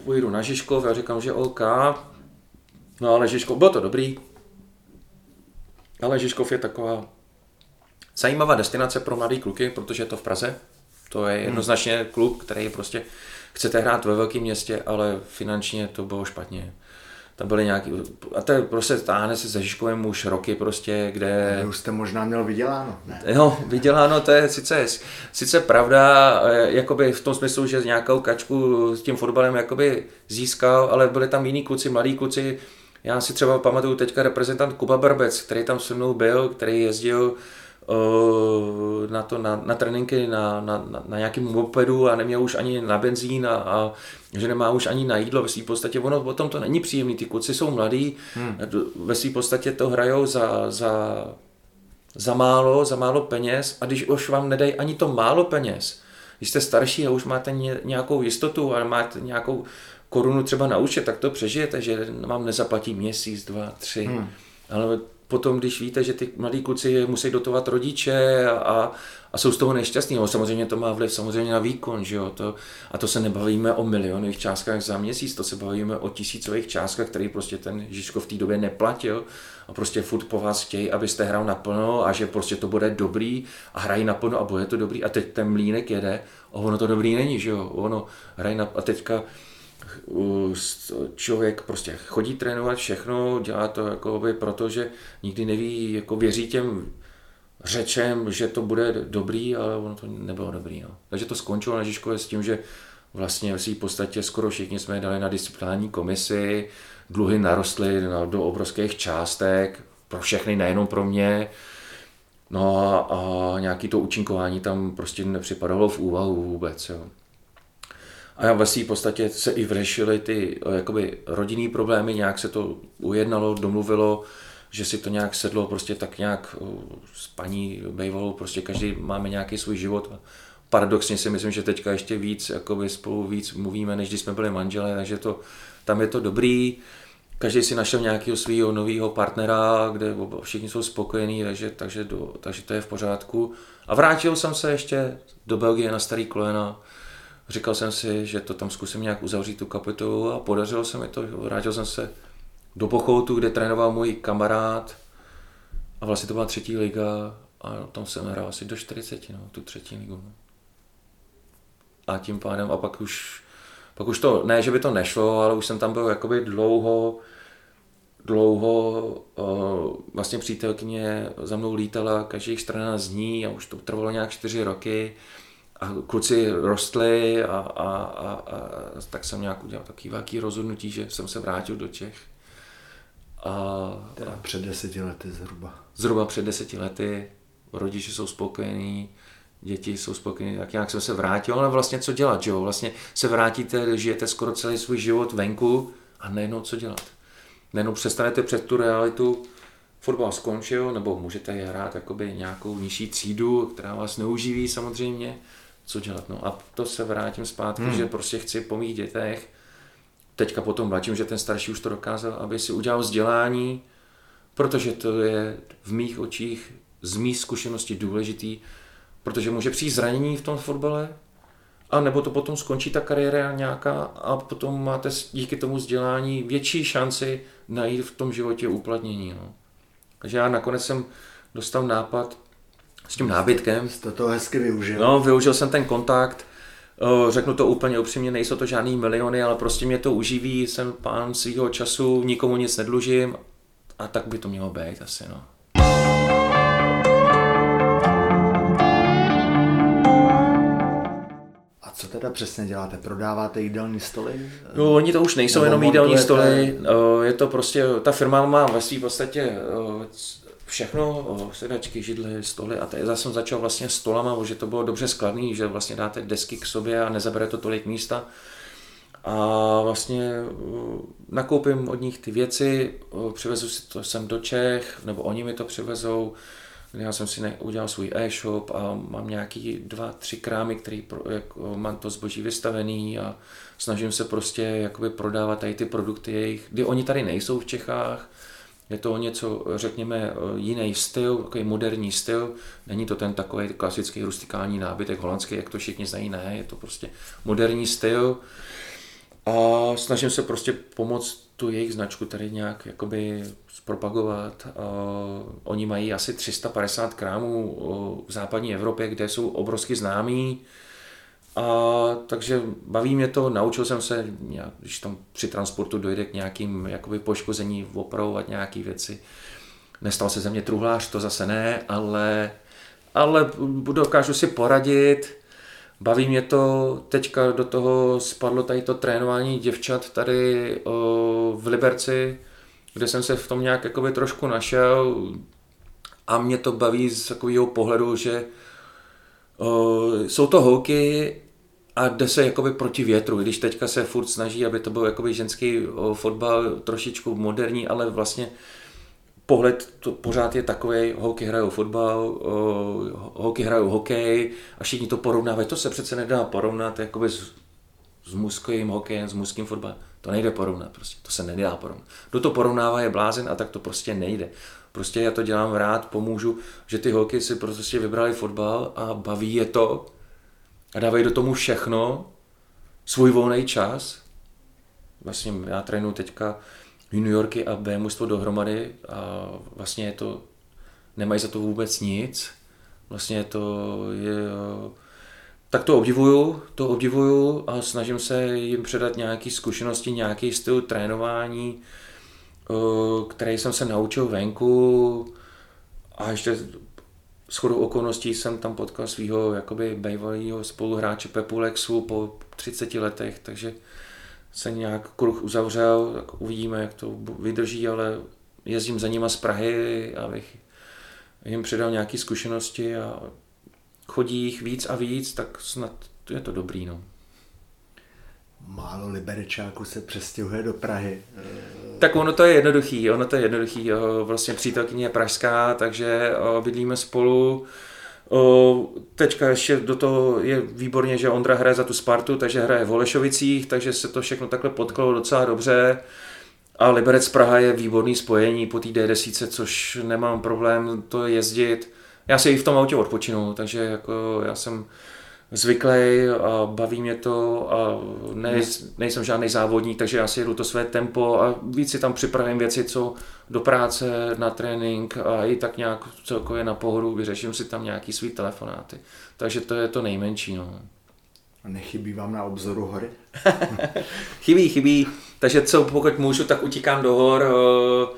pojedu na Žižkov, já říkám, že OK, no ale Žižkov, bylo to dobrý, ale Žižkov je taková zajímavá destinace pro mladé kluky, protože je to v Praze. To je hmm. jednoznačně klub, který prostě chcete hrát ve velkém městě, ale finančně to bylo špatně tam byly nějaký, a to prostě táhne se se Žižkovem už roky prostě, kde... Už jste možná měl vyděláno, ne? Jo, vyděláno, to je sice, sice pravda, eh, jakoby v tom smyslu, že nějakou kačku s tím fotbalem jakoby získal, ale byli tam jiní kluci, mladí kluci, já si třeba pamatuju teďka reprezentant Kuba Barbec, který tam se mnou byl, který jezdil na, to, na, na tréninky na, na, na, nějakém mopedu a neměl už ani na benzín a, a že nemá už ani na jídlo ve své podstatě. Ono o tom to není příjemný, ty kluci jsou mladí, hmm. ve své podstatě to hrajou za, za, za málo, za málo peněz a když už vám nedají ani to málo peněz, když jste starší a už máte nějakou jistotu a máte nějakou korunu třeba na účet, tak to přežijete, že vám nezaplatí měsíc, dva, tři. Hmm. Ale potom, když víte, že ty mladí kluci musí dotovat rodiče a, a jsou z toho nešťastní, no, samozřejmě to má vliv samozřejmě na výkon, že jo? To, a to se nebavíme o milionových částkách za měsíc, to se bavíme o tisícových částkách, který prostě ten Žižko v té době neplatil a prostě furt po vás chtějí, abyste hrál naplno a že prostě to bude dobrý a hrají naplno a bude to dobrý a teď ten mlínek jede a ono to dobrý není, že jo? Ono hrají na, a teďka člověk prostě chodí trénovat všechno, dělá to jako by proto, že nikdy neví, jako věří těm řečem, že to bude dobrý, ale ono to nebylo dobrý. No. Takže to skončilo na Žižkově s tím, že vlastně v podstatě skoro všichni jsme dali na disciplinární komisi, dluhy narostly do obrovských částek, pro všechny, nejenom pro mě. No a, a nějaký to účinkování tam prostě nepřipadalo v úvahu vůbec. Jo. A ve v podstatě se i vyřešily ty jakoby rodinný problémy, nějak se to ujednalo, domluvilo, že si to nějak sedlo prostě tak nějak s paní Bejvolou, prostě každý máme nějaký svůj život. Paradoxně si myslím, že teďka ještě víc, jakoby spolu víc mluvíme, než když jsme byli manželé, takže to, tam je to dobrý. Každý si našel nějakého svého nového partnera, kde všichni jsou spokojení, takže, takže, do, takže to je v pořádku. A vrátil jsem se ještě do Belgie na starý kolena. Říkal jsem si, že to tam zkusím nějak uzavřít tu kapitolu a podařilo se mi to. Vrátil jsem se do Pochoutu, kde trénoval můj kamarád a vlastně to byla třetí liga a tam jsem hrál asi do 40, no, tu třetí ligu. No. A tím pádem, a pak už, pak už to, ne, že by to nešlo, ale už jsem tam byl jakoby dlouho, dlouho, uh, vlastně přítelkyně za mnou lítala každých 14 dní a už to trvalo nějak 4 roky a kluci rostli a, a, a, a tak jsem nějak udělal takový velký rozhodnutí, že jsem se vrátil do Čech a, teda před deseti lety zhruba. Zhruba před deseti lety, rodiče jsou spokojení, děti jsou spokojení, tak nějak jsem se vrátil, ale vlastně co dělat, že jo? Vlastně se vrátíte, žijete skoro celý svůj život venku a nejenom co dělat. Nejenom přestanete před tu realitu, fotbal skončil, nebo můžete hrát jakoby nějakou nižší třídu, která vás neuživí samozřejmě, co dělat. No a to se vrátím zpátky, hmm. že prostě chci po mých dětech, teďka potom mladším, že ten starší už to dokázal, aby si udělal vzdělání, protože to je v mých očích z mých zkušeností důležitý, protože může přijít zranění v tom fotbale, a nebo to potom skončí ta kariéra nějaká a potom máte díky tomu vzdělání větší šanci najít v tom životě uplatnění. No. Takže já nakonec jsem dostal nápad s tím nábytkem. Jste to hezky využil. No, využil jsem ten kontakt, Řeknu to úplně upřímně, nejsou to žádný miliony, ale prostě mě to uživí, jsem pán svého času, nikomu nic nedlužím a tak by to mělo být asi, no. A co teda přesně děláte? Prodáváte jídelní stoly? No, oni to už nejsou Nebo jenom jídelní stoly, je to prostě, ta firma má ve svým podstatě všechno, sedačky, židly, stoly a tady zase jsem začal vlastně stolama, že to bylo dobře skladný, že vlastně dáte desky k sobě a nezabere to tolik místa. A vlastně nakoupím od nich ty věci, přivezu si to sem do Čech, nebo oni mi to přivezou, já jsem si udělal svůj e-shop a mám nějaký dva, tři krámy, který jako, mám to zboží vystavený a snažím se prostě jakoby prodávat tady ty produkty jejich, kdy oni tady nejsou v Čechách, je to něco, řekněme, jiný styl, takový moderní styl. Není to ten takový klasický rustikální nábytek holandský, jak to všichni znají, ne, je to prostě moderní styl. A snažím se prostě pomoct tu jejich značku tady nějak jakoby zpropagovat. Oni mají asi 350 krámů v západní Evropě, kde jsou obrovsky známí. A, takže baví mě to, naučil jsem se, když tam při transportu dojde k nějakým jakoby poškození, opravovat nějaké věci. Nestal se ze mě truhlář, to zase ne, ale, ale dokážu si poradit. Baví mě to, teďka do toho spadlo tady to trénování děvčat tady o, v Liberci, kde jsem se v tom nějak jakoby trošku našel a mě to baví z takového pohledu, že o, jsou to holky, a jde se jakoby proti větru, když teďka se furt snaží, aby to byl jakoby ženský fotbal trošičku moderní, ale vlastně pohled to pořád je takový, holky hrajou fotbal, holky hrajou hokej a všichni to porovnávají. To se přece nedá porovnat jakoby s, s mužským hokejem, s mužským fotbalem. To nejde porovnat, prostě. to se nedá porovnat. Kdo to porovnává je blázen a tak to prostě nejde. Prostě já to dělám rád, pomůžu, že ty holky si prostě vybrali fotbal a baví je to, a dávají do tomu všechno, svůj volný čas. Vlastně já trénuji teďka juniorky a B mužstvo dohromady a vlastně je to, nemají za to vůbec nic. Vlastně to je, tak to obdivuju, to obdivuju a snažím se jim předat nějaké zkušenosti, nějaký styl trénování, který jsem se naučil venku a ještě shodou okolností jsem tam potkal svého jakoby bývalého spoluhráče Pepu Lexu po 30 letech, takže se nějak kruh uzavřel, tak uvidíme, jak to vydrží, ale jezdím za nima z Prahy, abych jim předal nějaké zkušenosti a chodí jich víc a víc, tak snad je to dobrý. No. Málo liberečáků se přestěhuje do Prahy. Tak ono to je jednoduchý, ono to je jednoduchý. Vlastně přítelkyně je pražská, takže bydlíme spolu. Teďka ještě do toho je výborně, že Ondra hraje za tu Spartu, takže hraje v Holešovicích, takže se to všechno takhle potkalo docela dobře. A Liberec Praha je výborný spojení po té D10, což nemám problém to jezdit. Já si i v tom autě odpočinu, takže jako já jsem zvyklý a baví mě to a ne, nejsem žádný závodník, takže já si jedu to své tempo a víc si tam připravím věci, co do práce, na trénink a i tak nějak celkově na pohodu vyřeším si tam nějaký svý telefonáty. Takže to je to nejmenší. No. A nechybí vám na obzoru hory? chybí, chybí. Takže co pokud můžu, tak utíkám do hor. Uh,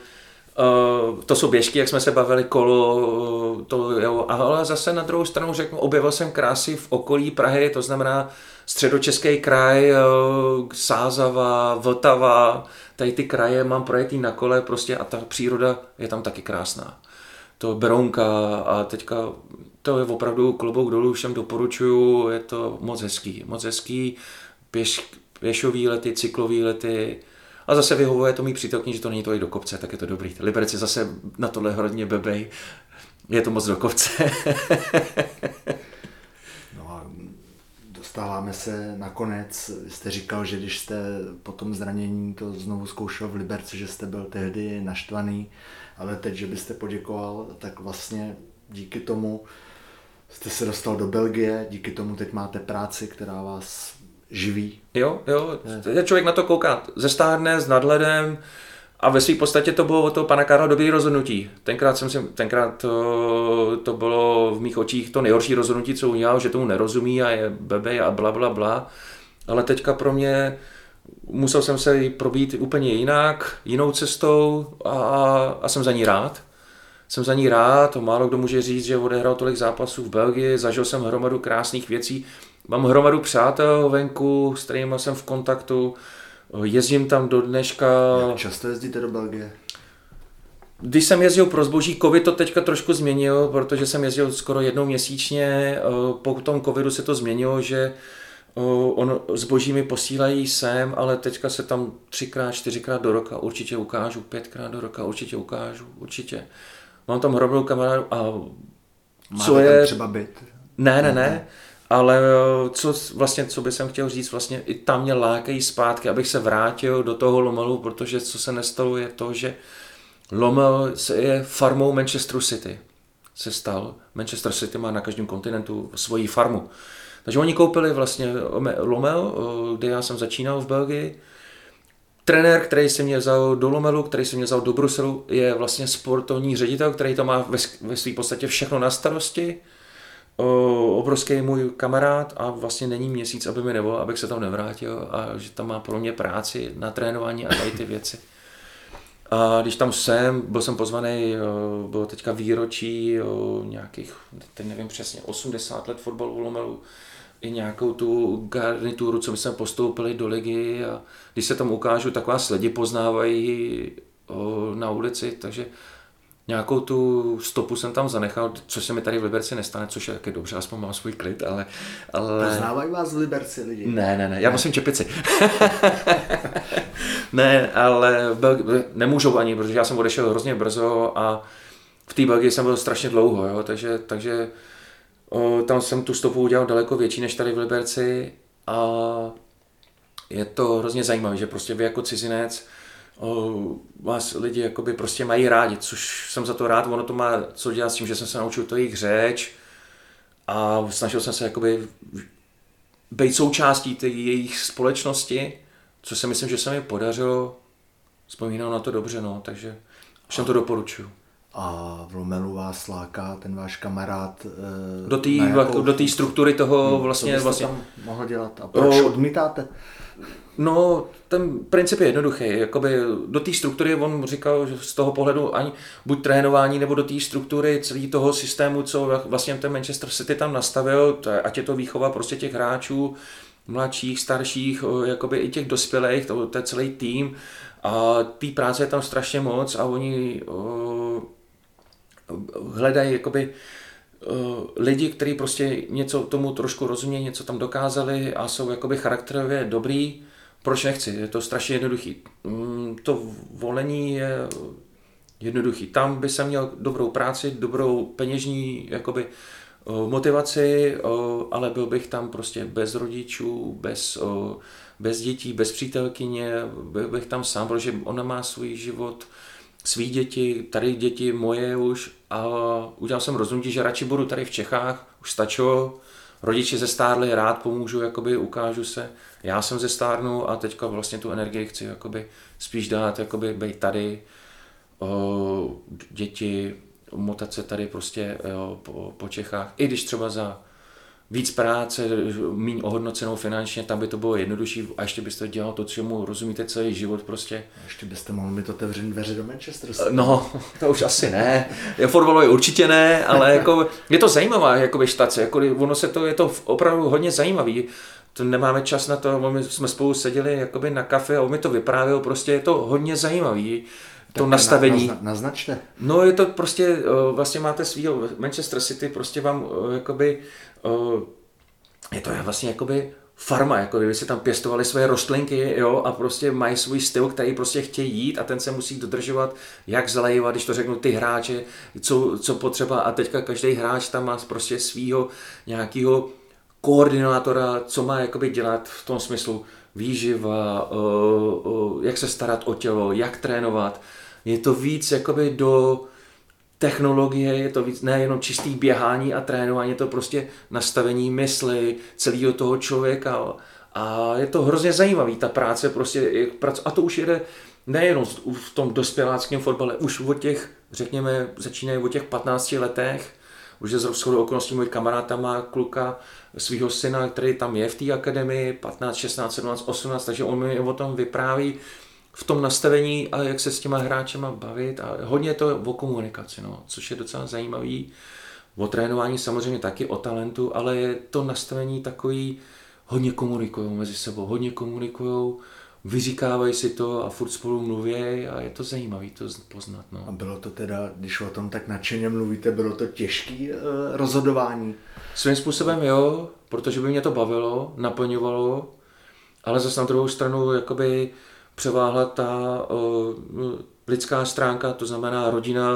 to jsou běžky, jak jsme se bavili, kolo, to jo, ale zase na druhou stranu řeknu, objevil jsem krásy v okolí Prahy, to znamená středočeský kraj, uh, Sázava, Vltava, tady ty kraje mám projekty na kole prostě a ta příroda je tam taky krásná. To Berounka a teďka to je opravdu klobouk dolů, všem doporučuju, je to moc hezký, moc hezký, pěš, pěšový lety, cyklový lety, a zase vyhovuje to mý přítelkyni, že to není to i do kopce, tak je to dobrý. Liberec je zase na tohle hodně bebej. Je to moc do kopce. no a dostáváme se nakonec. Jste říkal, že když jste po tom zranění to znovu zkoušel v Liberci, že jste byl tehdy naštvaný, ale teď, že byste poděkoval, tak vlastně díky tomu jste se dostal do Belgie, díky tomu teď máte práci, která vás živý. Jo, jo, je. člověk na to kouká ze stárne, s nadhledem a ve své podstatě to bylo od toho pana Karla dobrý rozhodnutí. Tenkrát jsem si, tenkrát to, to bylo v mých očích to nejhorší rozhodnutí, co udělal, že tomu nerozumí a je bebe a bla, bla, bla. Ale teďka pro mě musel jsem se probít úplně jinak, jinou cestou a, a jsem za ní rád. Jsem za ní rád, to málo kdo může říct, že odehrál tolik zápasů v Belgii, zažil jsem hromadu krásných věcí, Mám hromadu přátel venku, s kterými jsem v kontaktu, jezdím tam do dneška. Jak často jezdíte do Belgie? Když jsem jezdil pro zboží, covid to teďka trošku změnil, protože jsem jezdil skoro jednou měsíčně, po tom covidu se to změnilo, že on zboží mi posílají sem, ale teďka se tam třikrát, čtyřikrát do roka určitě ukážu, pětkrát do roka určitě ukážu, určitě. Mám tam hromadu kamarádu a Máte co je... třeba byt? Ne, ne, ne. Ale eh, co vlastně, co bych chtěl říct, vlastně i tam mě lákají zpátky, abych se vrátil do toho Lomelu, protože co se nestalo je to, že Lomel je farmou Manchester City. Se stal. Manchester City má na každém kontinentu svoji farmu. Takže oni koupili vlastně Lomel, eh, kde já jsem začínal v Belgii. Trenér, který se mě vzal do Lomelu, který se mě vzal do Bruselu, je vlastně sportovní ředitel, který to má ve, ve své podstatě všechno na starosti obrovský můj kamarád a vlastně není měsíc, aby mi nevolal, abych se tam nevrátil a že tam má pro mě práci na trénování a tady ty věci. A když tam jsem, byl jsem pozvaný, bylo teďka výročí nějakých, teď nevím přesně, 80 let fotbalu v Lomelu, i nějakou tu garnituru, co my jsme postoupili do ligy a když se tam ukážu, tak vás lidi poznávají na ulici, takže nějakou tu stopu jsem tam zanechal, což se mi tady v Liberci nestane, což je taky dobře, aspoň mám svůj klid, ale... ale... Poznávají vás v Liberci lidi? Ne, ne, ne, já musím čepici. ne, ale Belgi- nemůžou ani, protože já jsem odešel hrozně brzo a v té Belgii jsem byl strašně dlouho, jo, takže, takže o, tam jsem tu stopu udělal daleko větší než tady v Liberci a je to hrozně zajímavé, že prostě vy jako cizinec vás lidi jakoby prostě mají rádi, což jsem za to rád, ono to má co dělat s tím, že jsem se naučil to jejich řeč a snažil jsem se jakoby být součástí té jejich společnosti, co si myslím, že se mi podařilo, vzpomínám na to dobře, no, takže všem to doporučuju. A v Lomelu vás láká ten váš kamarád do té nějakou... do struktury toho hmm, vlastně... Co vlastně... tam mohl dělat? A proč o... odmítáte? No, ten princip je jednoduchý. Jakoby do té struktury on říkal, že z toho pohledu ani buď trénování, nebo do té struktury celý toho systému, co vlastně ten Manchester City tam nastavil, ať je to výchova prostě těch hráčů, mladších, starších, jakoby i těch dospělých, to, to je celý tým. A té práce je tam strašně moc a oni o, hledají jakoby lidi, kteří prostě něco tomu trošku rozumí, něco tam dokázali a jsou jakoby charakterově dobrý, proč nechci? Je to strašně jednoduchý. Mm, to volení je jednoduchý. Tam by se měl dobrou práci, dobrou peněžní jakoby, motivaci, ale byl bych tam prostě bez rodičů, bez, bez dětí, bez přítelkyně, byl bych tam sám, protože ona má svůj život, svý děti, tady děti moje už a udělal jsem rozhodnutí, že radši budu tady v Čechách, už stačilo, rodiče ze stárly, rád pomůžu, jakoby ukážu se, já jsem ze stárnu a teďka vlastně tu energii chci jakoby spíš dát, jakoby být tady, o, děti, motat se tady prostě jo, po, po Čechách, i když třeba za víc práce, méně ohodnocenou finančně, tam by to bylo jednodušší a ještě byste dělal to, čemu rozumíte celý život prostě. A ještě byste mohl mít otevřít dveře do Manchesteru. No, to už asi ne. Fotbalově určitě ne, ale jako, je to zajímavá jakoby štace, jako ono se to, je to opravdu hodně zajímavý. To nemáme čas na to, my jsme spolu seděli jakoby na kafe a on mi to vyprávěl, prostě je to hodně zajímavý to tak nastavení. Na, na, naznačte. No je to prostě, vlastně máte svýho Manchester City, prostě vám jakoby je to vlastně jakoby farma, jako kdyby si tam pěstovali své rostlinky, jo, a prostě mají svůj styl, který prostě chtějí jít a ten se musí dodržovat, jak zalejovat, když to řeknu ty hráče, co, co potřeba a teďka každý hráč tam má prostě svýho nějakého koordinátora, co má jakoby dělat v tom smyslu výživa, jak se starat o tělo, jak trénovat. Je to víc jakoby do technologie, je to víc nejenom čistý běhání a trénování, je to prostě nastavení mysli celého toho člověka. A je to hrozně zajímavý, ta práce prostě, a to už jede nejenom v tom dospěláckém fotbale, už od těch, řekněme, začínají od těch 15 letech, už je z shodou okolností můj kamarád tam má kluka, svého syna, který tam je v té akademii, 15, 16, 17, 18, takže on mi o tom vypráví, v tom nastavení a jak se s těma hráčema bavit a hodně to o komunikaci, no, což je docela zajímavý. O trénování samozřejmě taky, o talentu, ale je to nastavení takový, hodně komunikují mezi sebou, hodně komunikují, vyříkávají si to a furt spolu mluví a je to zajímavé to poznat. No. A bylo to teda, když o tom tak nadšeně mluvíte, bylo to těžké uh, rozhodování? Svým způsobem jo, protože by mě to bavilo, naplňovalo, ale zase na druhou stranu jakoby převáhla ta uh, lidská stránka, to znamená rodina,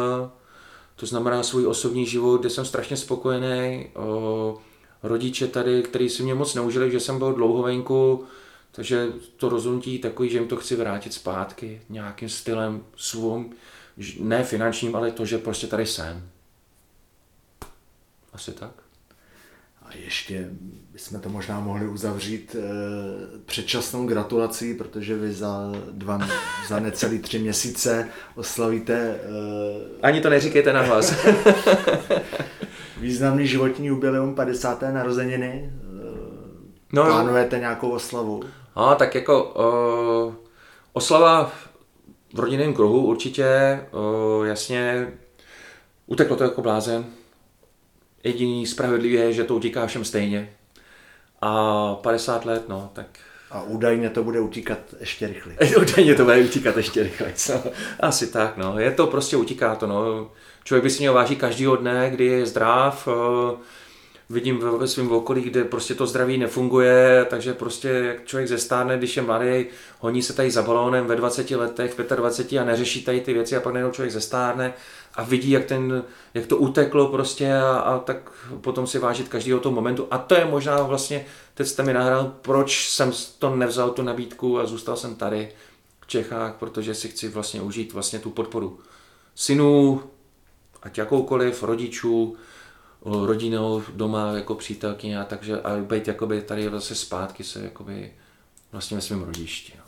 to znamená svůj osobní život, kde jsem strašně spokojený. Uh, rodiče tady, který si mě moc neužili, že jsem byl dlouho venku, takže to rozhodnutí takový, že jim to chci vrátit zpátky nějakým stylem svým, ne finančním, ale to, že prostě tady jsem. Asi tak ještě bychom to možná mohli uzavřít e, předčasnou gratulací, protože vy za, dva, za necelý tři měsíce oslavíte... E, Ani to neříkejte na hlas. významný životní jubileum 50. narozeniny. E, no, Plánujete nějakou oslavu? A tak jako o, oslava v rodinném kruhu určitě, o, jasně, uteklo to jako blázen, Jediný spravedlivý je, že to utíká všem stejně. A 50 let, no, tak... A údajně to bude utíkat ještě rychleji. údajně to bude utíkat ještě rychleji. No. Asi tak, no. Je to prostě utíká to, no. Člověk by si měl vážit každýho dne, kdy je zdrav, eh, vidím ve svém okolí, kde prostě to zdraví nefunguje, takže prostě jak člověk zestárne, když je mladý, honí se tady za balónem ve 20 letech, 25 a neřeší tady ty věci a pak najednou člověk zestárne a vidí, jak, ten, jak to uteklo prostě a, a tak potom si vážit každého toho momentu. A to je možná vlastně, teď jste mi nahrál, proč jsem to nevzal tu nabídku a zůstal jsem tady v Čechách, protože si chci vlastně užít vlastně tu podporu synů, ať jakoukoliv, rodičů, rodinou doma jako přítelkyně a takže a být jakoby tady zase zpátky se jakoby vlastně ve svém rodišti. No.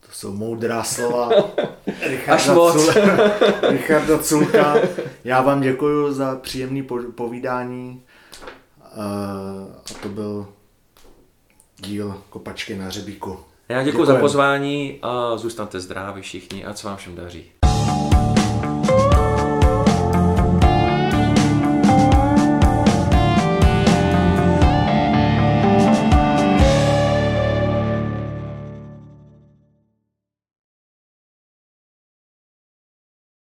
To jsou moudrá slova. Až Richarda, moc. Cul- Richarda Culka. Já vám děkuji za příjemné povídání. Uh, a to byl díl Kopačky na hřebíku. Já děkuji za pozvání a zůstaňte zdraví všichni a co vám všem daří.